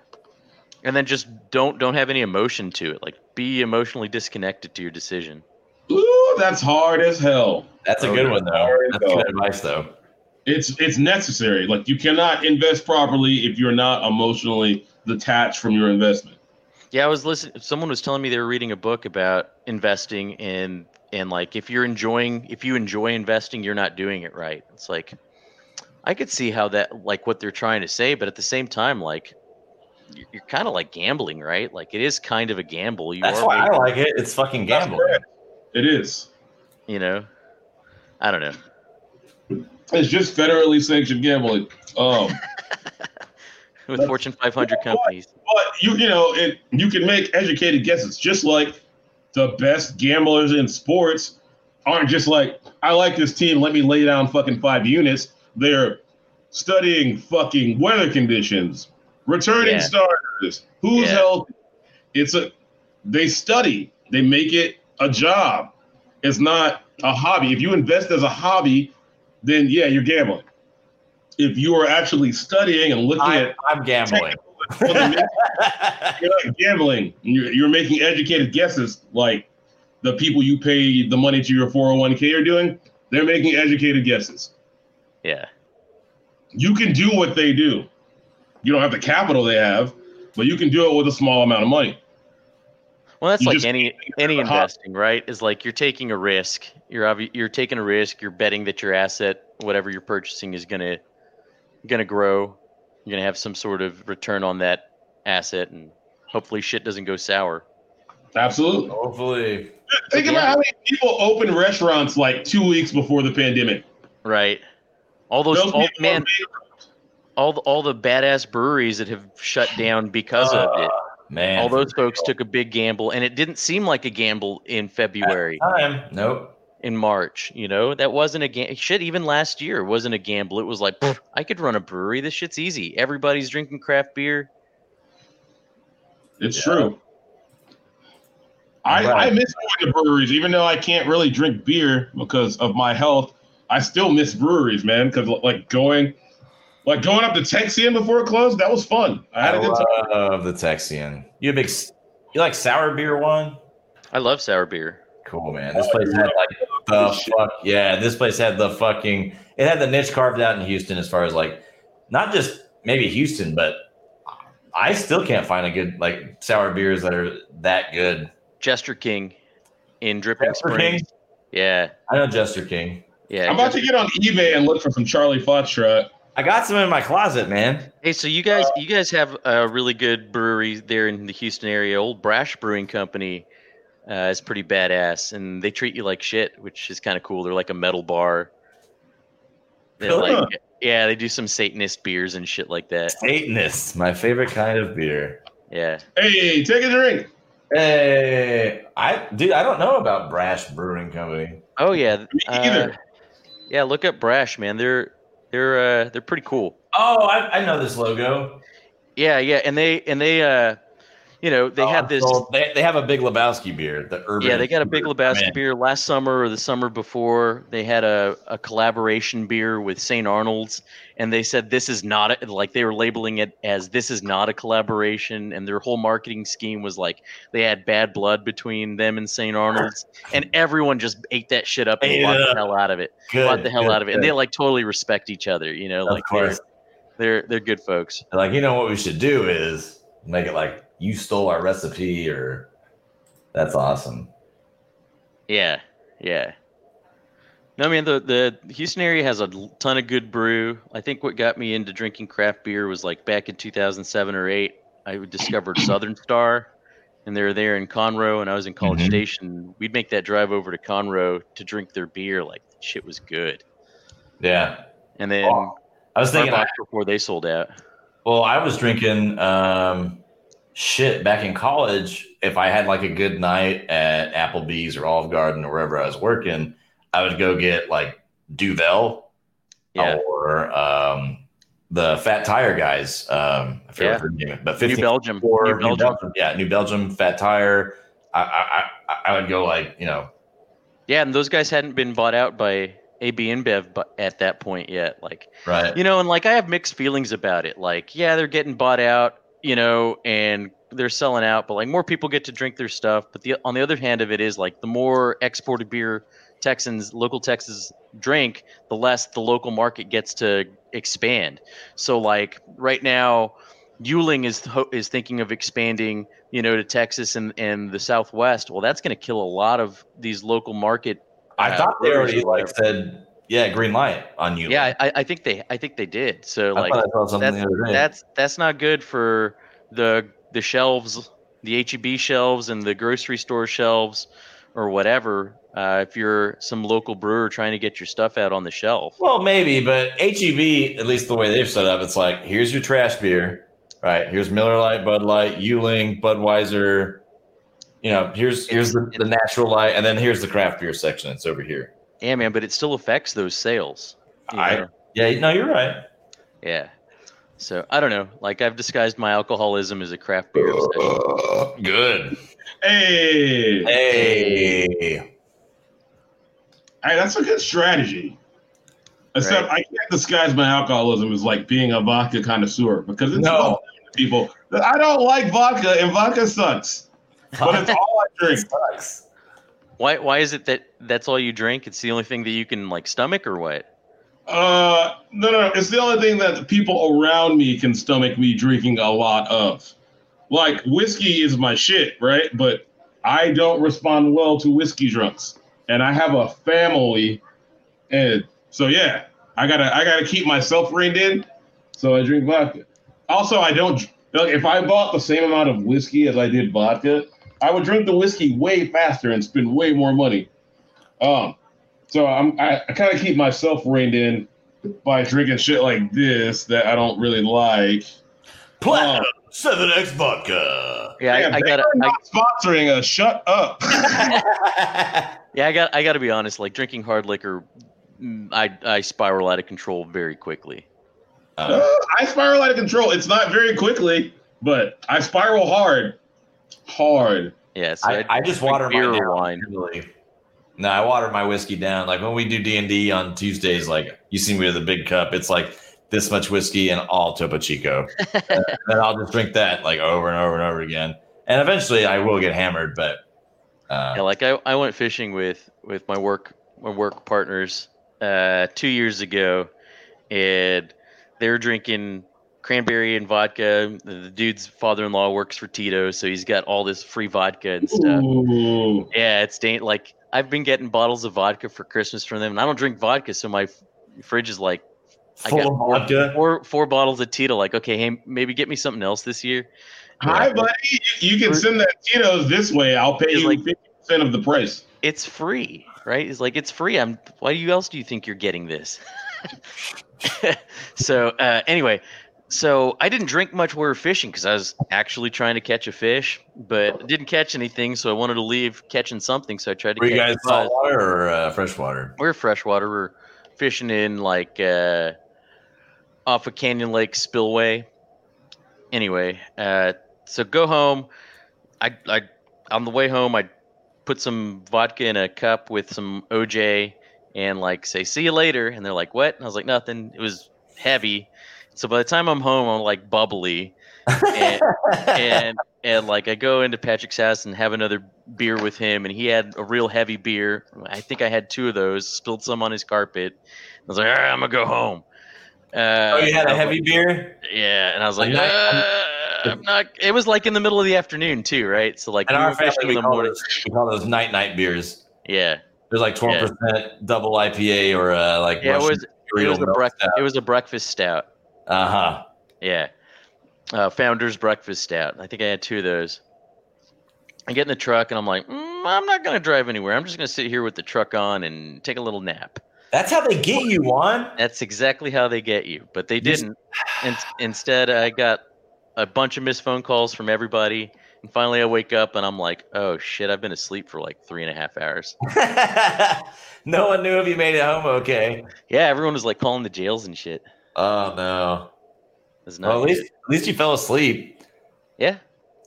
And then just don't don't have any emotion to it. Like be emotionally disconnected to your decision. Ooh, that's hard as hell. That's a good one though. That's though. good advice though. It's it's necessary. Like you cannot invest properly if you're not emotionally detached from your investment. Yeah, I was listening. Someone was telling me they were reading a book about investing in and like if you're enjoying if you enjoy investing, you're not doing it right. It's like I could see how that like what they're trying to say, but at the same time, like you're, you're kind of like gambling, right? Like it is kind of a gamble. You That's are, why I like it. It's fucking That's gambling. It is. you know. I don't know. It's just federally sanctioned gambling. Um, With Fortune 500 companies, but you you know it you can make educated guesses. Just like the best gamblers in sports aren't just like I like this team. Let me lay down fucking five units. They're studying fucking weather conditions, returning Yeah. starters, who's Yeah. healthy. It's a they study. They make it a job. It's not a hobby. If you invest as a hobby, then yeah, you're gambling. If you are actually studying and looking I'm, at I'm gambling. you're not gambling. You're, you're making educated guesses like the people you pay the money to your 401k are doing. They're making educated guesses. yeah, You can do what they do. You don't have the capital they have, but you can do it with a small amount of money. Well, that's You like any any a hobby. investing, right? Is like you're taking a risk. You're obvi- you're taking a risk. You're betting that your asset, whatever you're purchasing, is gonna gonna grow. You're gonna have some sort of return on that asset, and hopefully shit doesn't go sour. Absolutely. Hopefully. Think about how many people opened restaurants like two weeks before the pandemic. Right. All those, Those all, man, all the, all the badass breweries that have shut down because of uh, it. Man. All those folks took a big gamble, and it didn't seem like a gamble in February, time. Nope. in March. You know, that wasn't a gamble. Shit, even last year it wasn't a gamble. It was like, I could run a brewery. This shit's easy. Everybody's drinking craft beer. It's Yeah. true. I, Right. I miss going to breweries, even though I can't really drink beer because of my health. I still miss breweries, man. Because like going, like going up to Texian before it closed, that was fun. I had a good time. love the Texian. You a big, you like sour beer one? I love sour beer. Cool, man. This place had like the fuck. Yeah, this place had the fucking. It had the niche carved out in Houston as far as like, not just maybe Houston, but I still can't find a good like sour beers that are that good. Jester King in Dripping Jester Springs. King? Yeah, I know Jester King. yeah. I'm about to get on eBay and look for some Charlie Foxtrot. I got some in my closet, man. Hey, so you guys, you guys have a really good brewery there in the Houston area. Old Brash Brewing Company uh, is pretty badass, and they treat you like shit, which is kind of cool. They're like a metal bar. They're Huh. like, yeah, they do some Satanist beers and shit like that. Satanist, my favorite kind of beer. Yeah, Hey, take a drink. Hey, I dude, I don't know about Brash Brewing Company. Oh yeah. Me uh, either. yeah, look up Brash, man. They're they're uh, they're pretty cool. Oh, I, I know this logo. Yeah, yeah, and they and they uh, you know, they Oh, had I'm this. They, they have a big Lebowski beer, the Urban. Yeah, they got a Big Lebowski Man. beer last summer or the summer before. They had a, a collaboration beer with St. Arnold's, and they said this is not a, like they were labeling it as this is not a collaboration, and their whole marketing scheme was like they had bad blood between them and St. Arnold's, and everyone just ate that shit up and Ate bought the hell out of it, Good, bought the hell good, out of it, and good. they like totally respect each other, you know, Of like they're, they're they're good folks. Like, you know what we should do is make it like you stole our recipe, or that's awesome. Yeah, yeah. No, I mean the the Houston area has a ton of good brew. I think what got me into drinking craft beer was like back in 2007 or eight. I discovered Southern Star, and they were there in Conroe, and I was in College Mhm. Station. We'd make that drive over to Conroe to drink their beer. Like shit was good. Yeah, And then Oh, I was thinking. Starbucks before they sold out. Well, I was drinking um, shit back in college. If I had like a good night at Applebee's or Olive Garden or wherever I was working, I would go get like Duvel Yeah, or um, the Fat Tire guys. Um, I forget Yeah. name but New 15 Belgium. or New Belgium. yeah, New Belgium Fat Tire. I, I I I would go like you know Yeah, and those guys hadn't been bought out by AB InBev bu- at that point yet. Like right. you know and like i have mixed feelings about it like yeah they're getting bought out you know and they're selling out but like more people get to drink their stuff but the on the other hand of it is like the more exported beer texans local texans drink the less the local market gets to expand so like right now Yuengling is is thinking of expanding, you know, to Texas and, and the Southwest. Well, that's going to kill a lot of these local market. I uh, thought they already like said yeah green light on you. Yeah, I, I think they I think they did. So I like I that's the other day. that's that's not good for the the shelves, the HEB shelves and the grocery store shelves or whatever. Uh, if you're some local brewer trying to get your stuff out on the shelf, Well, maybe, but HEB, at least the way they've set up, it's like here's your trash beer, right? Here's Miller Lite, Bud Light, Yuengling, Budweiser. You know, here's here's the, the natural light, and then here's the craft beer section. It's over here. Yeah, man, but it still affects those sales. I- know? Yeah, no, you're right. yeah. So I don't know. Like I've disguised my alcoholism as a craft beer. obsession. Good. Hey, Hey. hey, that's a good strategy. Except I can't disguise my alcoholism as like being a vodka connoisseur because it's No. well known to people that I don't like vodka and vodka sucks. But it's all I drink. sucks. Why why is it that that's all you drink? It's the only thing that you can like stomach or what? Uh, no, no. It's the only thing that the people around me can stomach me drinking a lot of. Like whiskey is my shit, right? But I don't respond well to whiskey drunks, and I have a family, and so yeah, I gotta I gotta keep myself reined in. So I drink vodka. Also, I don't Like if I bought the same amount of whiskey as I did vodka, I would drink the whiskey way faster and spend way more money. Um, so I'm I, I kind of keep myself reined in by drinking shit like this that I don't really like. Platinum Seven X vodka. Yeah, Man, I, I gotta. I, not sponsoring a Shut up. yeah, I got. I gotta be honest. Like drinking hard liquor, mm, I I spiral out of control very quickly. Uh, I spiral out of control. It's not very quickly, but I spiral hard, hard. Yeah, so I, I just water my down, wine. usually. No, I water my whiskey down. Like when we do D and D on Tuesdays, like you see me with a big cup. It's like this much whiskey and all Topo Chico. and then I'll just drink that like over and over and over again. And eventually, I will get hammered. But uh, Yeah, like I, I went fishing with with my work my work partners uh, two years ago, and they were drinking cranberry and vodka. The, dude's father-in-law works for Tito, so he's got all this free vodka and stuff. Ooh. Yeah, it's dan- like I've been getting bottles of vodka for Christmas from them, and I don't drink vodka, so my f- fridge is like I got of vodka. four four bottles of Tito. Like, okay, hey, maybe get me something else this year. Hi, buddy. You can send that Tito's this way. I'll pay you like- fifty percent of the price. It's free, right? It's like it's free. I'm. Why you else do you think you're getting this? so uh, anyway, so I didn't drink much while we were fishing because I was actually trying to catch a fish, but didn't catch anything. So I wanted to leave catching something. So I tried to. Were you catch guys a saltwater or uh, freshwater? We're freshwater. We're fishing in like uh, off of Canyon Lake Spillway. Anyway, uh, so go home. I, I on the way home, I put some vodka in a cup with some OJ and like say see you later. And they're like, what? And I was like, nothing. It was heavy. So by the time I'm home, I'm like bubbly and, and and like I go into Patrick's house and have another beer with him, and he had a real heavy beer. I think I had two of those. Spilled some on his carpet. I was like, all right, I'm gonna go home. Uh, oh, you had a heavy like- beer. yeah, and I was like, I'm not- uh, I'm not. It was like in the middle of the afternoon too, right? So like In we our were family, in we call, those, we call those night night beers. Yeah, There's like 12 percent double IPA or uh, like yeah. It was it was a milk brec- stout. it was a breakfast stout. Uh huh. Yeah. Uh, Founder's Breakfast Stout. I think I had two of those. I get in the truck and I'm like, mm, I'm not going to drive anywhere. I'm just going to sit here with the truck on and take a little nap. That's how they get you, Juan. That's exactly how they get you. But they didn't. In- instead, I got a bunch of missed phone calls from everybody. And finally, I wake up and I'm like, oh shit, I've been asleep for like three and a half hours. no one knew if you made it home okay. Yeah, everyone was like calling the jails and shit. Oh no. Was not Well, at least good. at least you fell asleep. Yeah,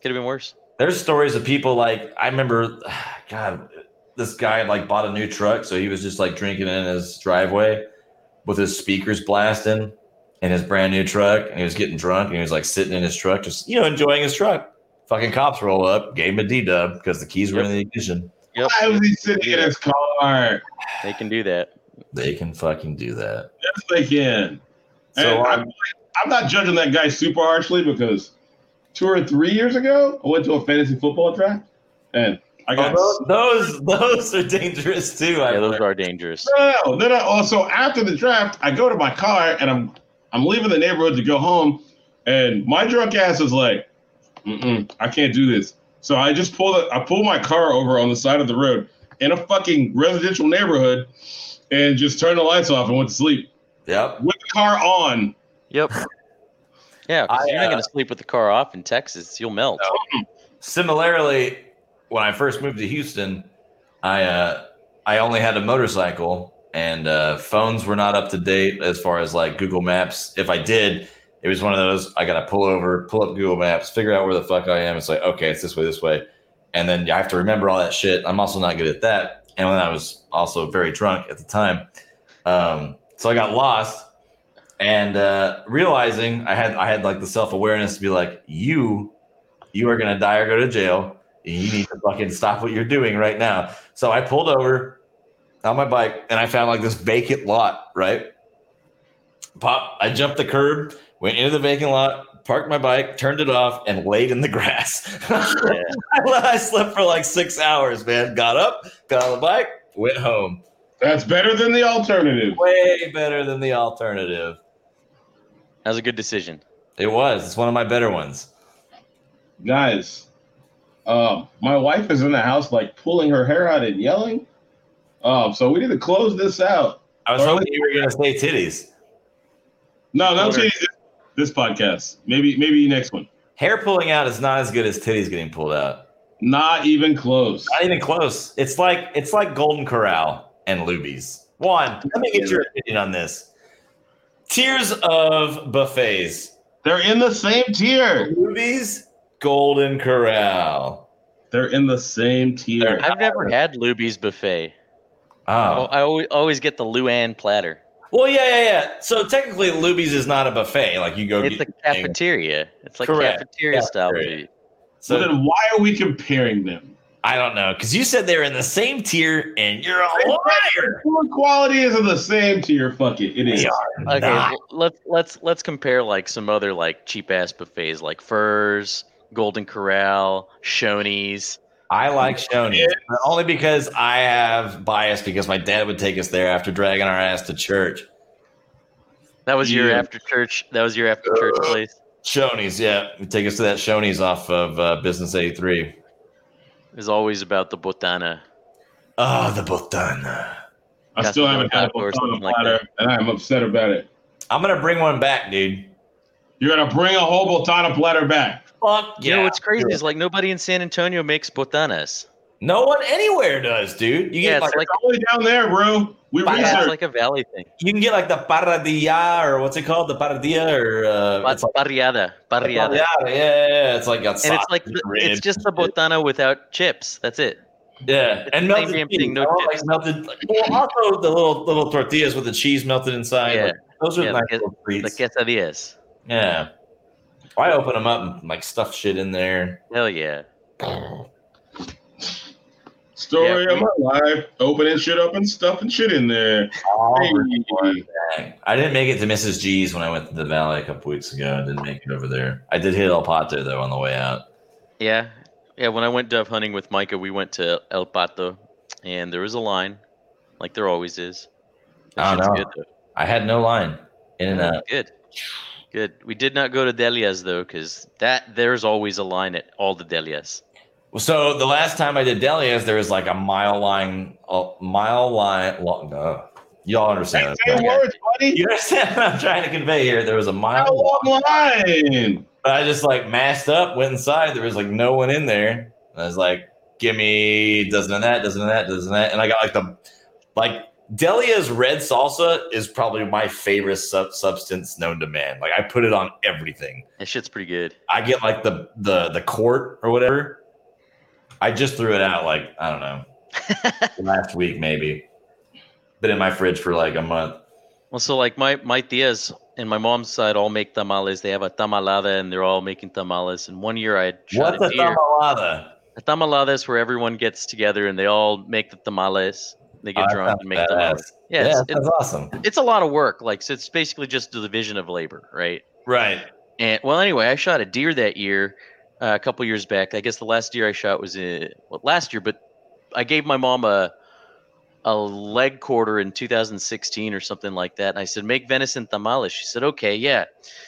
could have been worse. There's stories of people like I remember, God, this guy like bought a new truck, so he was just like drinking in his driveway with his speakers blasting in his brand new truck, and he was getting drunk, and he was like sitting in his truck, just you know enjoying his truck. Fucking cops roll up, gave him a D dub because the keys were in the ignition. Yep, Why was he sitting in his car? they can do that. They can fucking do that. Yes, they can. So And I'm, I'm not judging that guy super harshly because two or three years ago, I went to a fantasy football draft and I got Oh, those, those those are dangerous too. I Yeah, those learned. are dangerous. no, no, no, no. Also, oh, after the draft, I go to my car and I'm I'm leaving the neighborhood to go home, and my drunk ass is like, Mm-mm, I can't do this. So I just pulled it. I pulled my car over on the side of the road in a fucking residential neighborhood, and just turned the lights off and went to sleep Yep. with the car on. Yep. Yeah, 'cause I, you're not uh, going to sleep with the car off in Texas. You'll melt. Similarly, when I first moved to Houston, I uh, I only had a motorcycle and uh, phones were not up to date as far as like Google Maps. If I did, it was one of those I got to pull over, pull up Google Maps, figure out where the fuck I am. It's like okay, it's this way, this way, and then I have to remember all that shit. I'm also not good at that, and when I was also very drunk at the time, um, so I got lost. And uh, realizing I had I had like the self awareness to be like you you are gonna die or go to jail. And you need to fucking stop what you're doing right now. So I pulled over on my bike and I found like this vacant lot, right? Pop, I jumped the curb, went into the vacant lot, parked my bike, turned it off, and laid in the grass. Yeah. I slept for like six hours, man. Got up, got on the bike, went home. That's better than the alternative. Way better than the alternative. That was a good decision. It was. It's one of my better ones. guys, um, my wife is in the house like pulling her hair out and yelling. Um, so we need to close this out. I was hoping you were going to say titties. No, no titties this podcast. Maybe maybe next one. Hair pulling out is not as good as titties getting pulled out. Not even close. Not even close. It's like it's like Golden Corral and Luby's. Juan, let me get your opinion on this. Tiers of buffets. They're in the same tier. Luby's, Golden Corral. They're in the same tier. I've never had Luby's buffet. Oh. I always, always get the Luann platter. Well, yeah, yeah, yeah. So technically, Luby's is not a buffet. Like you go It's get a your thing. cafeteria. It's like Correct. cafeteria style Cafeteria. food. So So then why are we comparing them? I don't know because you said they're in the same tier, and you're a liar. Food quality is in the same tier. Fuck it. It is. Okay, well, let's let's let's compare like some other like cheap ass buffets like Furr's, Golden Corral, Shoney's. I like Shoney's, but only because I have bias because my dad would take us there after dragging our ass to church. That was your after church. That was your after church place. Shoney's, yeah, take us to that Shoney's off of uh, Business 83. Is always about the botana. Oh, the botana. I still haven't had a botana something like platter, and I'm upset about it. I'm gonna bring one back, dude. You're gonna bring a whole botana platter back. Fuck yeah. You know what's crazy is like nobody in San Antonio makes botanas. No one anywhere does, dude. You Yeah, get it's like, like It's only down there, bro. We But yeah, researched. it's like a valley thing. you can get like the paradilla or what's it called, the paradilla or uh, But it's like barriada, barriada, yeah, yeah, yeah. It's like got and it's like the, it's just and the botana without chips. That's it. Yeah, It's and melted cheese. thing, no I want, chips. like melted. Well, also the little little tortillas with the cheese melted inside. Yeah. like, those are Yeah, nice the- little The treats. quesadillas. yeah, I open them up and like stuff shit in there. Hell yeah. Story Yeah, of my life. Opening shit up and stuffing shit in there. Oh, hey. I didn't make it to Mrs. G's when I went to the valley a couple weeks ago. I didn't make it over there. I did hit El Pato though on the way out. Yeah. Yeah, when I went dove hunting with Micah, we went to El Pato and there was a line, like there always is. That I don't know. good. I had no line in and out. Good. Good. We did not go to Delia's though, because that there's always a line at all the Delia's. So the last time I did Delia's, there was like a mile line, a mile line. Long, no. Y'all understand? Say that, words, buddy. You understand what I'm trying to convey here? There was a How mile. long line? But I just like masked up, went inside. There was like no one in there. And I was like, give me dozen of that, dozen of that, dozen of that. And I got like the, like, Delia's red salsa is probably my favorite sub- substance known to man. Like, I put it on everything. That shit's pretty good. I get like the, the, the quart or whatever. I just threw it out like, I don't know, last week maybe. Been in my fridge for like a month. Well, so like my my tias and my mom's side all make tamales. They have a tamalada and they're all making tamales. And one year I had shot What's a a deer. tamalada? A tamalada is where everyone gets together and they all make the tamales. They get Oh, drunk and make badass. tamales. Yeah, Yeah, it's, that sounds awesome. it's, it's a lot of work. Like so it's basically just the division of labor, right? Right. And well, anyway, I shot a deer that year, uh, a couple years back. I guess the last deer I shot was in well, last year, but I gave my mom a a leg quarter in 2016 or something like that. And I said, make venison tamales. She said, okay, yeah.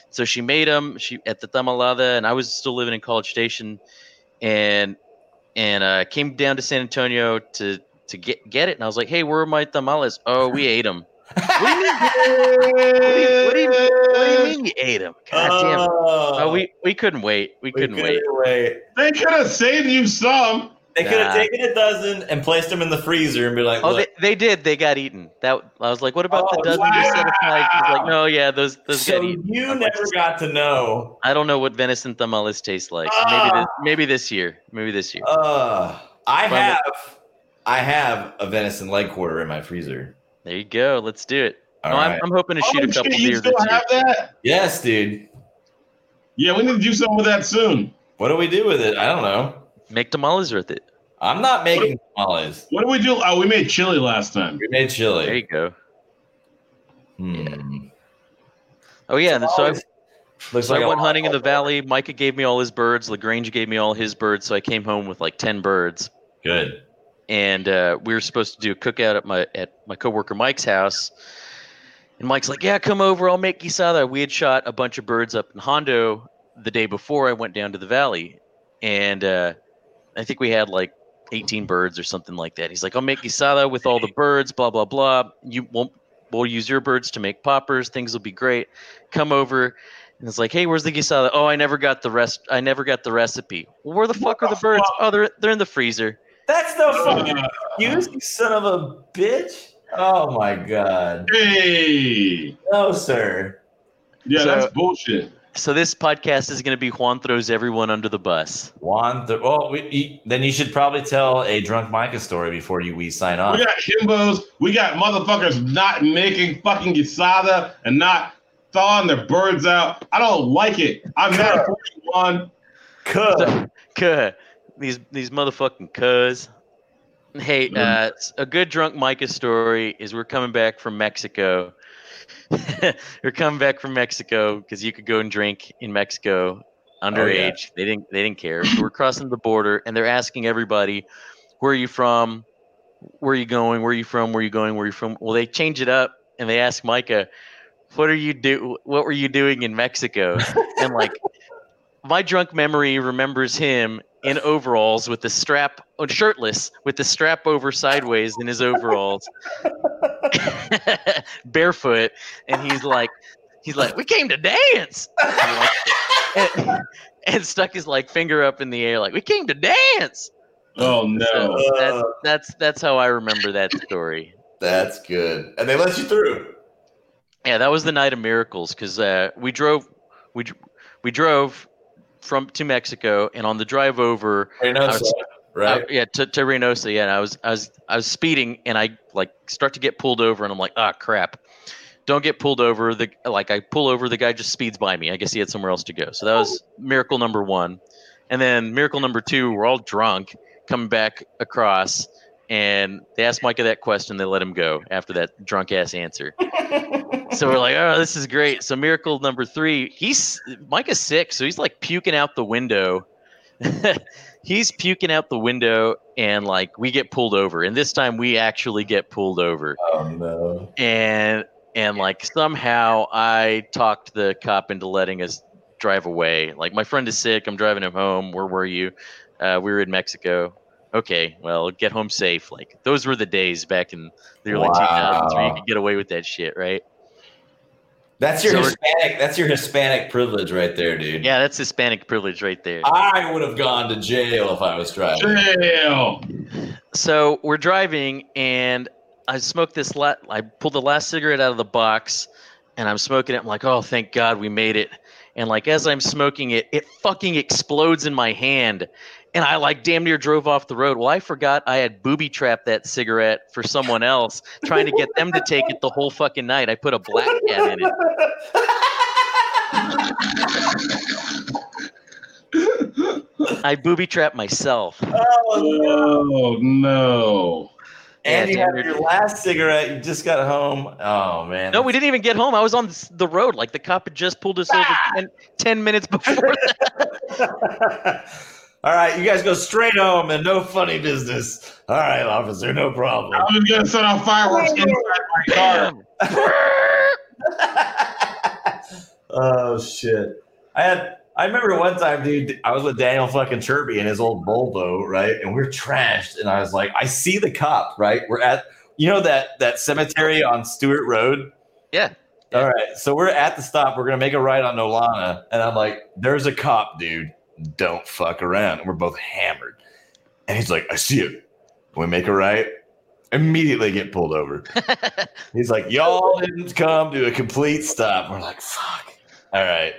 So she made them. She at the tamalada, and I was still living in College Station, and and uh, came down to San Antonio to to get get it. And I was like, hey, where are my tamales? Oh, we ate them. What do you mean? What do you, what do you, what do you mean you ate them? God damn. it. Oh, we we couldn't wait. We We couldn't couldn't wait. wait. They could have saved you some. They could have Nah. taken a dozen and placed them in the freezer and be like, Oh, they, they did. They got eaten. That I was like, what about the Oh, dozen you set aside? She's like, no, yeah, those those so got eaten. you I'm like, never got to know." I don't know what venison tamales taste like. Maybe Ah. this, maybe this year. Maybe this year. Uh, I Well, have, I have a venison leg quarter in my freezer. There you go. Let's do it. All no, right. I'm, I'm hoping to shoot Oh, a couple shit, you deer still this have that? yes, dude. Yeah, we need to do something with that soon. What do we do with it? I don't know. Make tamales with it. I'm not making tamales. What do we do? Oh, we made chili last time. We made chili. There you go. Hmm. Oh yeah. and so I, Looks so like I a went hunting in the valley. Micah gave me all his birds. Lagrange gave me all his birds. So I came home with like ten birds. Good. And uh, we were supposed to do a cookout at my at my coworker Mike's house. And Mike's like, "Yeah, come over. I'll make guisada." We had shot a bunch of birds up in Hondo the day before I went down to the valley, and uh, I think we had like 18 birds or something like that. He's like, I'll make guisada with all the birds, blah blah blah. You won't. We'll use your birds to make poppers. Things will be great. Come over. And it's like, hey, where's the guisada? Oh, I never got the rest. I never got the recipe. Well, where the fuck are the birds? Oh, they're they're in the freezer. That's no uh, fucking excuse, you son of a bitch. Oh my god. Hey. No, sir. Yeah, So- that's bullshit. So this podcast is going to be Juan throws everyone under the bus. Juan, th- well, we, you, then you should probably tell a drunk Micah story before you we sign off. We got himbos. We got motherfuckers not making fucking guisada and not thawing their birds out. I don't like it. I'm mad at 41. Cuh. Cuh. These these motherfucking cuz. Hey, uh, a good drunk Micah story is we're coming back from Mexico. we're coming back from Mexico because you could go and drink in Mexico underage. They didn't they didn't care. So we're crossing the border and they're asking everybody, "Where are you from? Where are you going? Where are you from? Where are you going? Where are you from?" Well, they change it up and they ask Micah, "What are you do? What were you doing in Mexico?" and like my drunk memory remembers him in overalls with the strap oh, shirtless with the strap over sideways in his overalls barefoot and he's like he's like we came to dance and, like, and, and stuck his like finger up in the air like we came to dance Oh no. so that's, that's that's how i remember that story That's good. And they let you through. yeah that was the night of miracles because uh, we drove we we drove from to mexico and on the drive over Reynosa, was- right? Uh, yeah, to, to Reynosa. Yeah, and I was I was I was speeding, and I like start to get pulled over, and I'm like, ah, crap. Don't get pulled over. The like I pull over, the guy just speeds by me. I guess he had somewhere else to go. So that was miracle number one, and then miracle number two. We're all drunk coming back across, and they asked Micah that question. They let him go after that drunk ass answer. so we're like, oh, this is great. So miracle number three. He's Micah's sick, so he's like puking out the window. he's puking out the window and like we get pulled over and this time we actually get pulled over oh no. and and like somehow i talked the cop into letting us drive away like my friend is sick i'm driving him home where were you uh, we were in mexico okay well get home safe like those were the days back in the early Wow. 2000s where you could get away with that shit right That's your So Hispanic. That's your Hispanic privilege right there, dude. yeah that's hispanic privilege right there I would have gone to jail if I was driving. Jail. So we're driving, and I smoked this. La- I pulled the last cigarette out of the box, and I'm smoking it. I'm like, oh, thank God we made it. And like as I'm smoking it, it fucking explodes in my hand, and I like damn near drove off the road. Well, I forgot I had booby trapped that cigarette for someone else, trying to get them to take it the whole fucking night. I put a black cat in it. I booby trapped myself. oh, Oh no. and Yeah, you had dude. your last cigarette. You just got home. Oh man. No, we didn't even get home. I was on the road. Like the cop had just pulled us over ah! 10, 10 minutes before that. All right, you guys go straight home and no funny business. All right, officer, no problem. I was gonna set off fireworks inside my car. Oh shit! I had. I remember one time, dude. I was with Daniel fucking Chirpy in his old Volvo, right? And we're trashed. And I was like, I see the cop, right? We're at, you know that that cemetery on Stewart Road. Yeah. All right, so we're at the stop. We're gonna make a right on Nolana, and I'm like, "There's a cop, dude. Don't fuck around." And we're both hammered, and he's like, "I see it." We make a right. Immediately get pulled over. He's like, "Y'all didn't come to a complete stop." We're like, "Fuck." All right.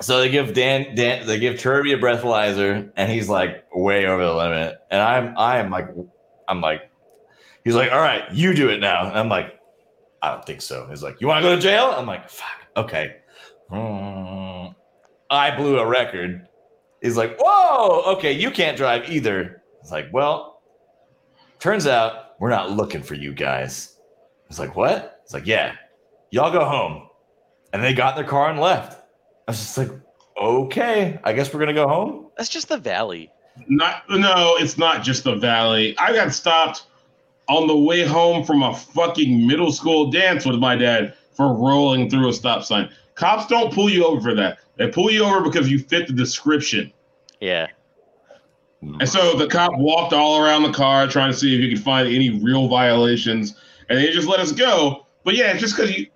So they give Dan, Dan, they give Turby a breathalyzer, and he's like way over the limit. And I'm, I'm like, I'm like, he's like, "All right, you do it now." And I'm like, I don't think so. He's like, You want to go to jail? I'm like, Fuck, okay. Hmm. I blew a record. He's like, Whoa, okay, you can't drive either. It's like, Well, turns out we're not looking for you guys. It's like, What? It's like, Yeah, y'all go home. And they got in their car and left. I was just like, Okay, I guess we're going to go home. That's just the valley. Not no, it's not just the valley. I got stopped on the way home from a fucking middle school dance with my dad for rolling through a stop sign. Cops don't pull you over for that. They pull you over because you fit the description. Yeah. And so the cop walked all around the car trying to see if he could find any real violations, and they just let us go. But yeah, just because you,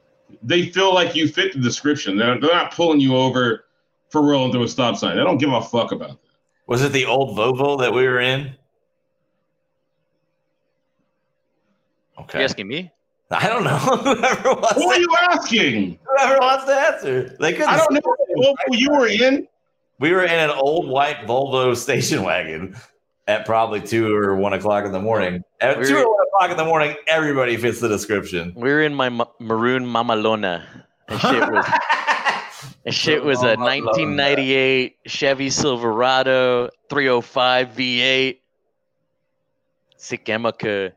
they feel like you fit the description, they're, they're not pulling you over for rolling through a stop sign. They don't give a fuck about that. Was it the old Volvo that we were in? Okay. You asking me? I don't know. whoever, wants Who are you asking? whoever wants to answer. They could. I don't know what Volvo you were in. We were in an old white Volvo station wagon at probably two or one o'clock in the morning. At We two or one o'clock in the morning, everybody fits the description. We were in my ma- maroon Mamalona. And shit was and shit was a 1998 Chevy Silverado 305 V8. Sikemaka,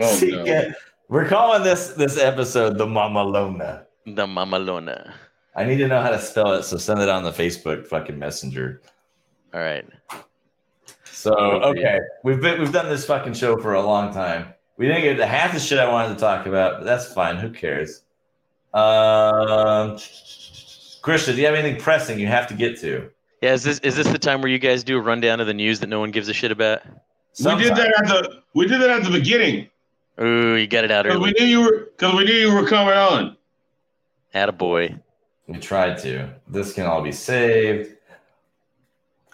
Oh, oh no. We're calling this this episode the Mamalona. the Mamalona. I need to know how to spell it, so send it on the Facebook fucking messenger. All right. So okay, we've been we've done this fucking show for a long time. We didn't get to half the shit I wanted to talk about, but that's fine. Who cares? Um, Christian, do you have anything pressing you have to get to? Yeah, is this is this the time where you guys do a rundown of the news that no one gives a shit about? We did that at the we did that at the beginning Ooh, you got it out because we knew you were because we knew you were coming on. Attaboy. We tried to. This can all be saved.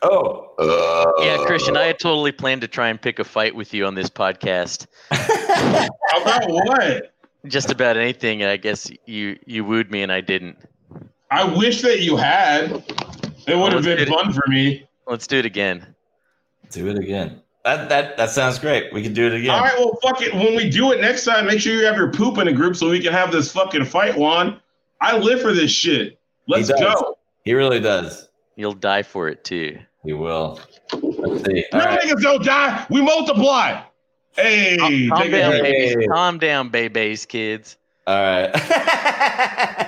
Oh, Yeah, uh, Christian, I had totally planned to try and pick a fight with you on this podcast. About what? Just about anything. I guess you you wooed me and I didn't. I wish that you had. It would have been get it. fun for me. Let's do it again. do it again. That that that sounds great. We can do it again. All right, well, fuck it. When we do it next time, make sure you have your poop in a group so we can have this fucking fight, Juan. I live for this shit. Let's He go. He really does. You'll die for it too. He will. Let's see. All No right. niggas don't die. We multiply. Hey, Calm take down, it. babies. Hey. Calm down, babies, kids. All right.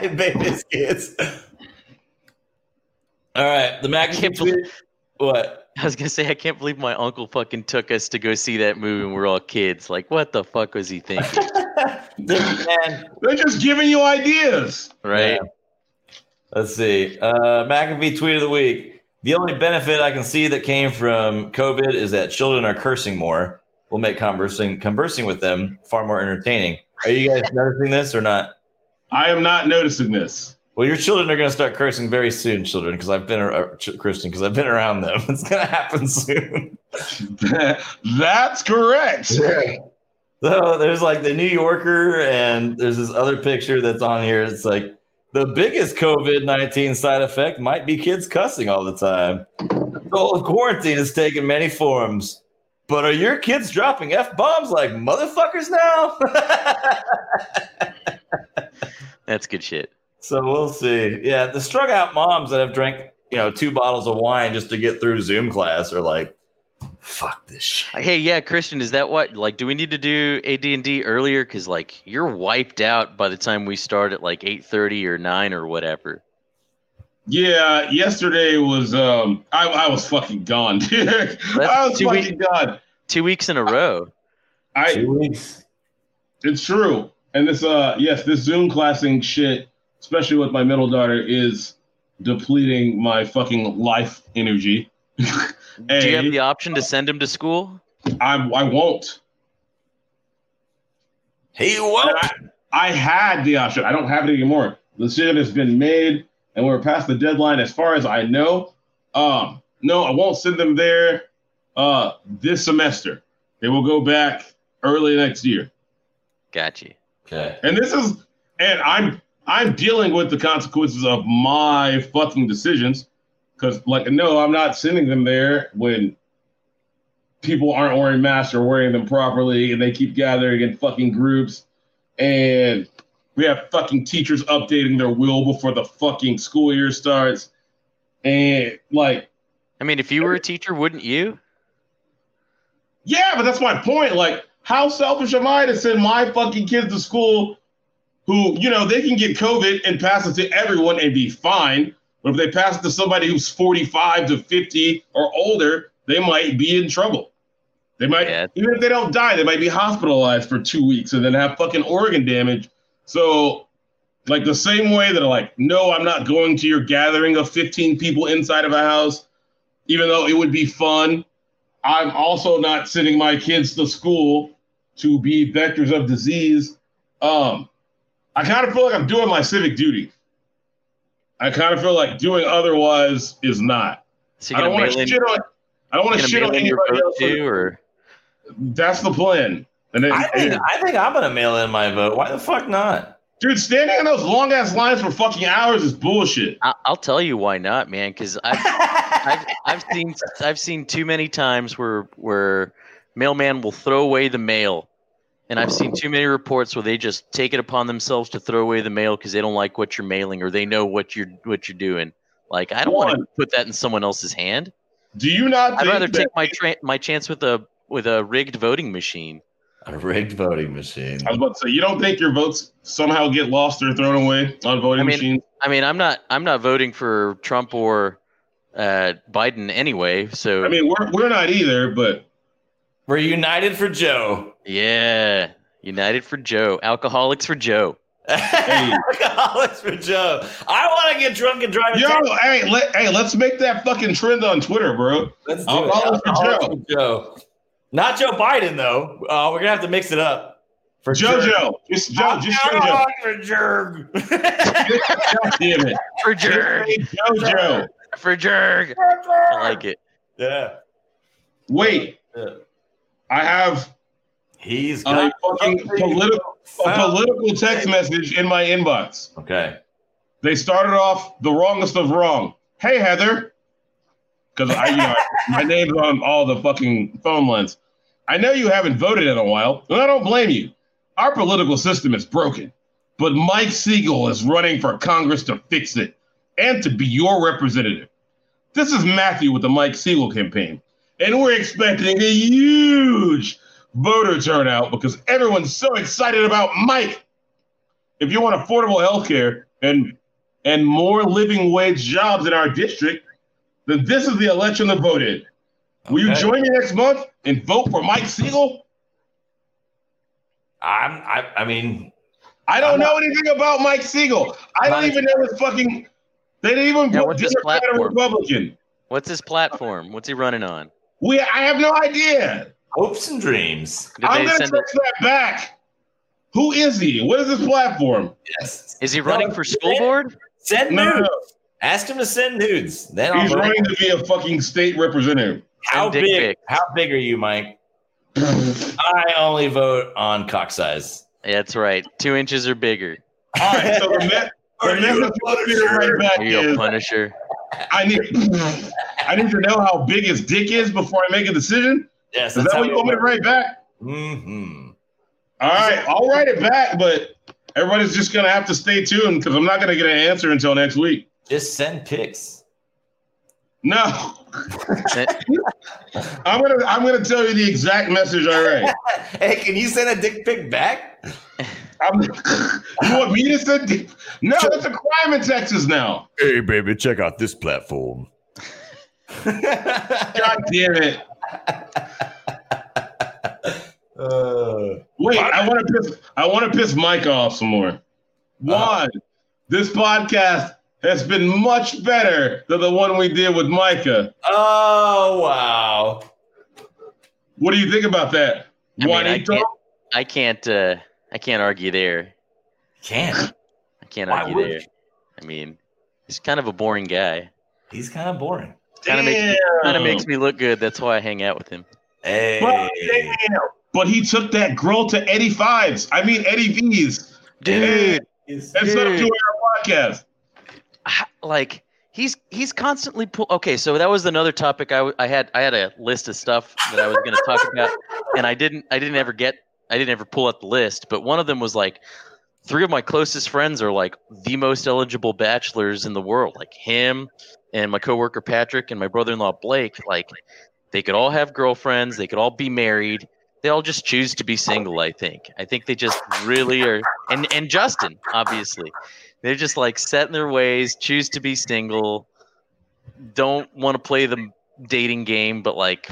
Baby's kids. All right. The Mac What? I was gonna say I can't believe my uncle fucking took us to go see that movie and we're all kids. Like, what the fuck was he thinking? Man. They're just giving you ideas. Right? Yeah. Let's see. Uh, McAfee tweet of the week. The only benefit I can see that came from COVID is that children are cursing more. Will make conversing conversing with them far more entertaining. Are you guys noticing this or not? I am not noticing this. Well, your children are going to start cursing very soon, children, because I've been uh, Ch- Christian, because I've been around them. It's going to happen soon. That's correct. So there's like the New Yorker, and there's this other picture that's on here. It's like the biggest COVID 19 side effect might be kids cussing all the time. The whole quarantine has taken many forms. But are your kids dropping F bombs like motherfuckers now? That's good shit. So we'll see. Yeah, the strung out moms that have drank, you know, two bottles of wine just to get through Zoom class are like, fuck this shit. Hey, yeah, Christian, is that what? Like, do we need to do AD and D earlier? Because like you're wiped out by the time we start at like eight thirty or nine or whatever. Yeah, yesterday was um I, I was fucking gone, dude. I was two fucking weeks- gone. Two weeks in a row. I Two weeks. it's true. And this uh yes, this Zoom classing shit, especially with my middle daughter, is depleting my fucking life energy. Do you have the option to send him to school? I I won't. He won't. I, I had the option. I don't have it anymore. The decision has been made, and we're past the deadline as far as I know. Um, no, I won't send them there uh, this semester. They will go back early next year. Got you. Okay. And this is, and I'm I'm dealing with the consequences of my fucking decisions. Because, like, no, I'm not sending them there when people aren't wearing masks or wearing them properly, and they keep gathering in fucking groups, and we have fucking teachers updating their will before the fucking school year starts, and like, I mean, if you were a teacher, wouldn't you? yeah, but that's my point. Like, how selfish am I to send my fucking kids to school who, you know, they can get COVID and pass it to everyone and be fine. But if they pass it to somebody who's 45 to 50 or older, they might be in trouble. They might, Yeah. even if they don't die, they might be hospitalized for two weeks and then have fucking organ damage. So, like the same way that, like, no, I'm not going to your gathering of 15 people inside of a house. even though it would be fun. I'm also not sending my kids to school to be vectors of disease. Um, I kind of feel like I'm doing my civic duty. I kind of feel like doing otherwise is not. So I don't want to shit on. I don't want gonna to shit on in your anybody vote else. too, or That's the plan. And then, I think and- I think I'm gonna mail in my vote. Why the fuck not? dude, standing in those long ass lines for fucking hours is bullshit. I- I'll tell you why not, man. Because I've, I've I've seen I've seen too many times where where mailman will throw away the mail, and I've seen too many reports where they just take it upon themselves to throw away the mail because they don't like what you're mailing or they know what you're what you're doing. Like I don't want to put that in someone else's hand. Do you not? I'd rather take my tra- my chance with a with a rigged voting machine. A rigged voting machine. I was about to say, you don't think your votes somehow get lost or thrown away on voting I mean- machines? I mean, I'm not I'm not voting for Trump or uh, Biden anyway. So I mean, we're we're not either, but We're united for Joe. Yeah, United for Joe, alcoholics for Joe. Alcoholics for Joe. I want to get drunk and drive. a yo, taxi. hey, let, hey, let's make that fucking trend on Twitter, bro. Let's do Alcoholics it. for Joe. Alcoholics for Joe. Not Joe Biden though. Uh, we're gonna have to mix it up. For sure. JoJo, just Joe, just JoJo. Alcoholics for Joe. God damn it, For Just Jerg, JoJo. for Jerg. I like it. yeah. Wait, Yeah. I have He's a got fucking political a political text message in my inbox. Okay. They started off the wrongest of wrong. Hey Heather, because I, you know, my name's on all the fucking phone lines. I know you haven't voted in a while, and I don't blame you. Our political system is broken, but Mike Siegel is running for Congress to fix it and to be your representative. This is Matthew with the Mike Siegel campaign, and we're expecting a huge voter turnout because everyone's so excited about Mike. If you want affordable health care and and more living wage jobs in our district, then this is the election to vote in. Will you join me next month and vote for Mike Siegel? I'm. I. I mean. I don't I'm know anything about Mike Siegel. I don't even know his fucking. They didn't even Yeah, vote what's his Democrat or platform? Republican. What's his platform? What's he running on? We, I have no idea. Hopes and dreams. Did I'm gonna send text that back. Who is he? What is his platform? Yes. Is he running for school board? Send No, no, nudes. no. Ask him to send nudes. Then I'll He's running to be a fucking state representative. How Send big? pics. How big are you, Mike? I only vote on cock size. That's right. Two inches or bigger. All right, so the, me- Are you message a I'm getting right back There you go, is Punisher. I need I need to know how big his dick is before I make a decision. Yes. Is that what you want me to write back? Mm-hmm. All right, I'll write it back, but everybody's just gonna have to stay tuned because I'm not gonna get an answer until next week. Just send pics. No, I'm gonna I'm gonna tell you the exact message I write. hey, can you send a dick pic back? I'm, you want me to send? dick- No, it's a crime in Texas now. Hey, baby, check out this platform. God damn it! uh, Wait, I want to piss. I want to piss Mike off some more. One, this podcast has been much better than the one we did with Micah. oh wow. What do you think about that? I mean, I can't, I can't, uh, I can't argue there. Can't. I can't Why argue there. you? I mean, he's kind of a boring guy. He's kind of boring. Kind of makes me, kind of makes me look good. That's why I hang out with him. Hey. But, damn. But he took that girl to Eddie Fives. I mean Eddie V's. Dude, He's- Instead of Dude. doing our podcast. like he's he's constantly pull. Okay, so that was another topic I, w- I had. I had a list of stuff that I was going to talk about, and I didn't. I didn't ever get. I didn't ever pull up the list. But one of them was like, three of my closest friends are like the most eligible bachelors in the world. Like him and my coworker Patrick and my brother-in-law Blake. Like they could all have girlfriends. They could all be married. They all just choose to be single. I think. I think they just really are. And and Justin, obviously. They're just like set in their ways, choose to be single, don't want to play the dating game, but like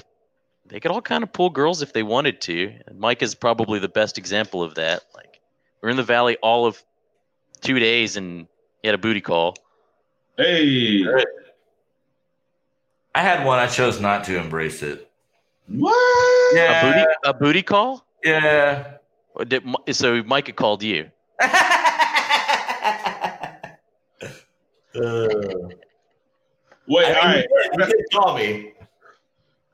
they could all kind of pull girls if they wanted to. And Mike is probably the best example of that. Like we're in the valley all of two days and he had a booty call. Hey. I had one. I chose not to embrace it. What? Yeah. A booty a booty call? Yeah. Did, so Micah called you. Uh, Wait, I mean, all right. you call me.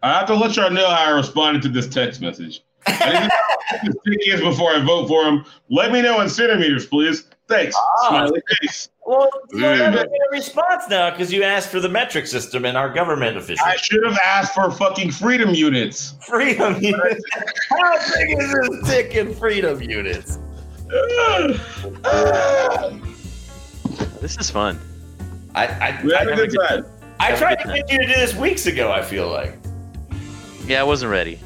I have to let y'all know how I responded to this text message. I didn't know his before I vote for him. Let me know in centimeters, please. Thanks. Ah. Smiley face. Well, you don't have get a response now because you asked for the metric system and our government official. I should have asked for fucking freedom units. freedom units. How big is this dick in freedom units? This is fun. I I, we had I, a good time. I tried to get you to do this weeks ago. I feel like Yeah, I wasn't ready.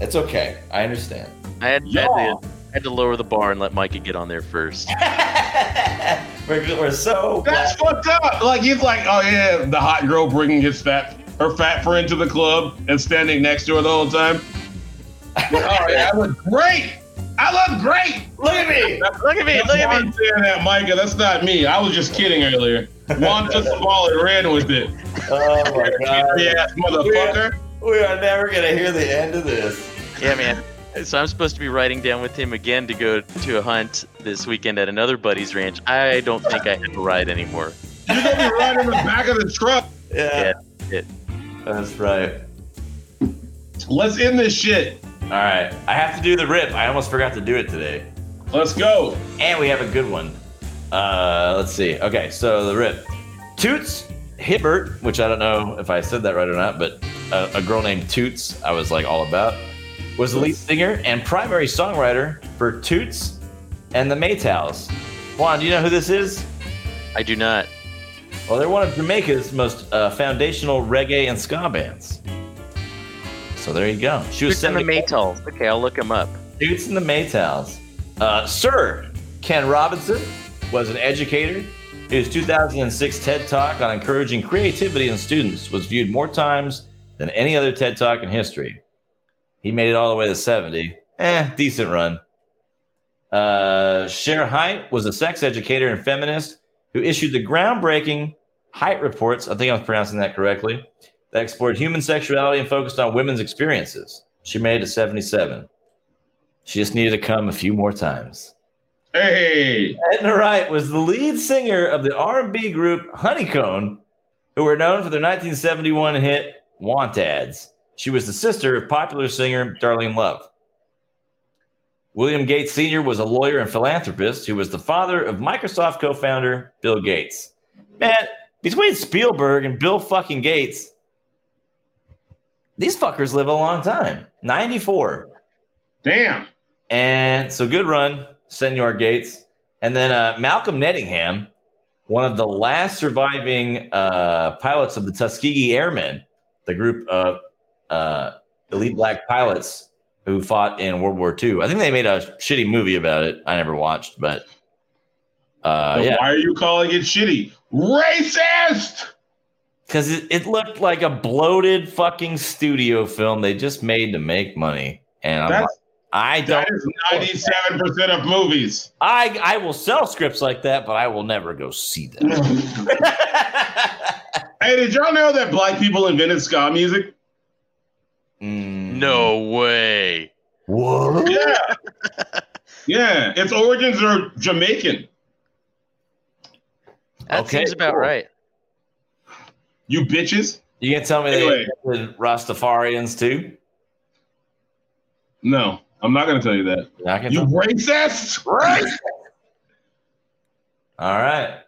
it's okay. I understand. I had, I had, to, I had to lower the bar and let Micah get on there first. we're, we're so That's fucked up. Like he's like, oh yeah, the hot girl bringing his fat her fat friend to the club and standing next to her the whole time. oh yeah, I look great. I look great. look at me. Look at me! Look at Juan me! saying that, Micah. That's not me. I was just kidding earlier. Juan took the ball and ran with it. Oh my god. Yeah, motherfucker. We are never gonna hear the end of this. Yeah, man. So I'm supposed to be riding down with him again to go to a hunt this weekend at another buddy's ranch. I don't think I have a ride anymore. You're gonna be riding in the back of the truck. Yeah, Yeah, it- that's right. Let's end this shit. All right, I have to do the rip. I almost forgot to do it today. Let's go. And we have a good one. Uh, let's see. Okay, so the rip. Toots Hibbert, which I don't know if I said that right or not, but a, a girl named Toots, I was like all about, was the lead singer and primary songwriter for Toots and the Maytals. Juan, do you know who this is? I do not. Well, they're one of Jamaica's most uh, foundational reggae and ska bands. So there you go. She was Who's in the Maytals? Okay, I'll look him up. Toots and the Maytals. Uh, Sir Ken Robinson was an educator. His 2006 TED Talk on encouraging creativity in students was viewed more times than any other TED Talk in history. He made it all the way to 70. Eh, decent run. Uh, Shere Hite was a sex educator and feminist who issued the groundbreaking Hite reports. I think I'm pronouncing that correctly. That explored human sexuality and focused on women's experiences. She made it to 77. She just needed to come a few more times. Hey. Edna Wright was the lead singer of the R&B group Honeycomb, who were known for their 1971 hit "Want Ads." She was the sister of popular singer Darlene Love. William Gates Sr. was a lawyer and philanthropist who was the father of Microsoft co-founder Bill Gates. Man, between Spielberg and Bill fucking Gates, these fuckers live a long time. 94. Damn. And so good run, Senor Gates. And then uh, Malcolm Nettingham, one of the last surviving uh, pilots of the Tuskegee Airmen, the group of uh, elite black pilots who fought in World War II. I think they made a shitty movie about it. I never watched, but uh, Then yeah, Why are you calling it shitty? Racist. because it, it looked like a bloated fucking studio film they just made to make money. And I'm like, I don't. that is ninety-seven percent of movies. I I will sell scripts like that, but I will never go see them. Hey, did y'all know that black people invented ska music? No way. What? Yeah. yeah. Its origins are Jamaican. That Okay, seems about cool. right. You bitches. You can tell me Anyway. they invented Rastafarians too? No, I'm not going to tell you that. You tell- racist. Right. All right.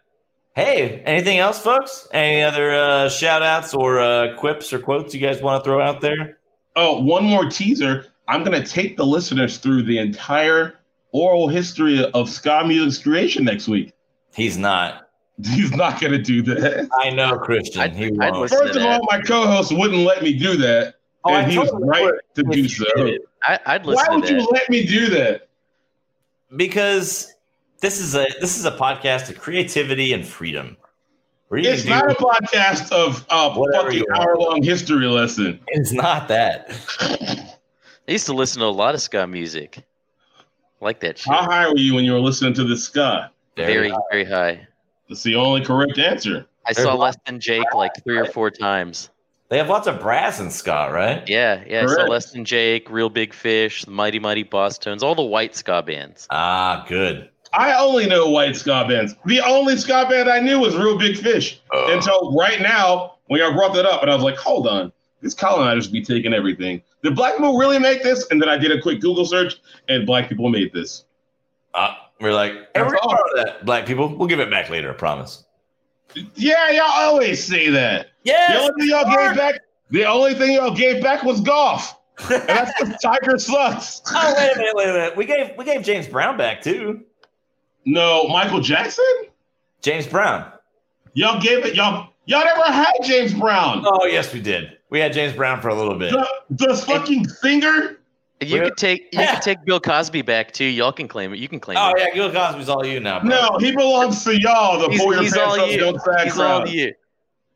Hey, anything else, folks? Any other uh, shout outs or uh, quips or quotes you guys want to throw out there? Oh, one more teaser. I'm going to take the listeners through the entire oral history of ska music's creation next week. He's not. He's not going to do that. I know, Christian. I'd- he I'd won't. listen- First of that. all, my co-host wouldn't let me do that, Oh, I and he was right to do so. did it. I, I'd Why would to you let me do that? because this is a this is a podcast of creativity and freedom. Where It's not a podcast of a fucking hour-long history lesson. it's not that. I used to listen to a lot of ska music. Like that shit. How high were you when you were listening to the ska? very, very high. That's the only correct answer. I There's saw a Less Than Jake like three or four times. They have lots of brass in ska, right? Yeah, yeah. Correct. Less Than Jake, Real Big Fish, the Mighty Mighty Bosstones, all the white ska bands. Ah, good. I only know white ska bands. The only ska band I knew was Real Big Fish Oh. until right now when y'all brought that up, and I was like, hold on, these colonizers be taking everything. Did black people really make this? And then I did a quick Google search, and black people made this. Uh, we're like, hey, That's we're all. part of that, black people. We'll give it back later, I promise. Yeah, y'all always say that. The only thing y'all gave back, the only thing y'all gave back was golf, and that's because Tiger sucks. oh, wait a minute, wait a minute. We gave we gave James Brown back too. No, Michael Jackson. James Brown. Y'all gave it. Y'all y'all never had James Brown. Oh, yes, we did. We had James Brown for a little bit. The, the fucking singer. You could take you yeah. could take Bill Cosby back too. Y'all can claim it. You can claim it. Oh it. yeah, Bill Cosby's all you now. Bro. No, he belongs to y'all. The He's- pull your he's pants all up, you. don't crack He's all crowd. you.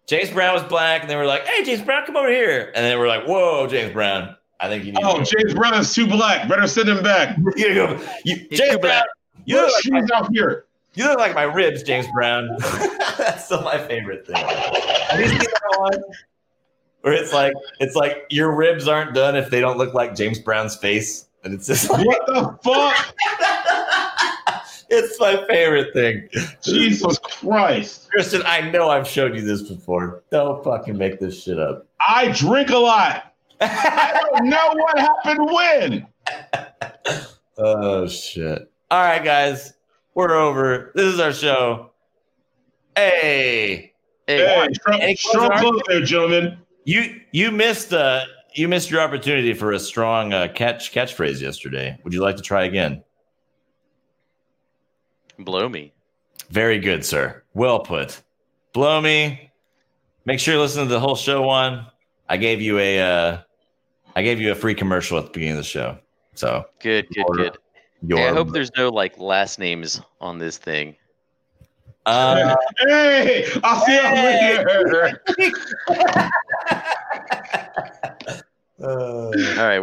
James Brown was black, and they were like, "Hey, James Brown, come over here." And then we're like, "Whoa, James Brown, I think you need Oh, to James Brown is too black. Better send him back. go." You gotta go. You, He's James Brown, black. You look, like my, out here. you look like my ribs, James Brown. That's still my favorite thing. Have you seen that one? Where it's like, it's like your ribs aren't done if they don't look like James Brown's face, and it's just like, What the fuck? it's my favorite thing. Jesus Christ. Christian, I know I've showed you this before. Don't fucking make this shit up. I drink a lot. I don't know what happened when. Oh shit. All right, guys. We're over. This is our show. Hey. Hey, Hey, strong, Any strong close close there, gentlemen. You you missed uh you missed your opportunity for a strong uh, catch catchphrase yesterday. Would you like to try again? blow me. Very good, sir. Well put. Blow me. Make sure you listen to the whole show one. I gave you a uh I gave you a free commercial at the beginning of the show. So Good, good, Your- good. Your hey, I hope there's no like last names on this thing. Uh, hey, I hey. uh, All right.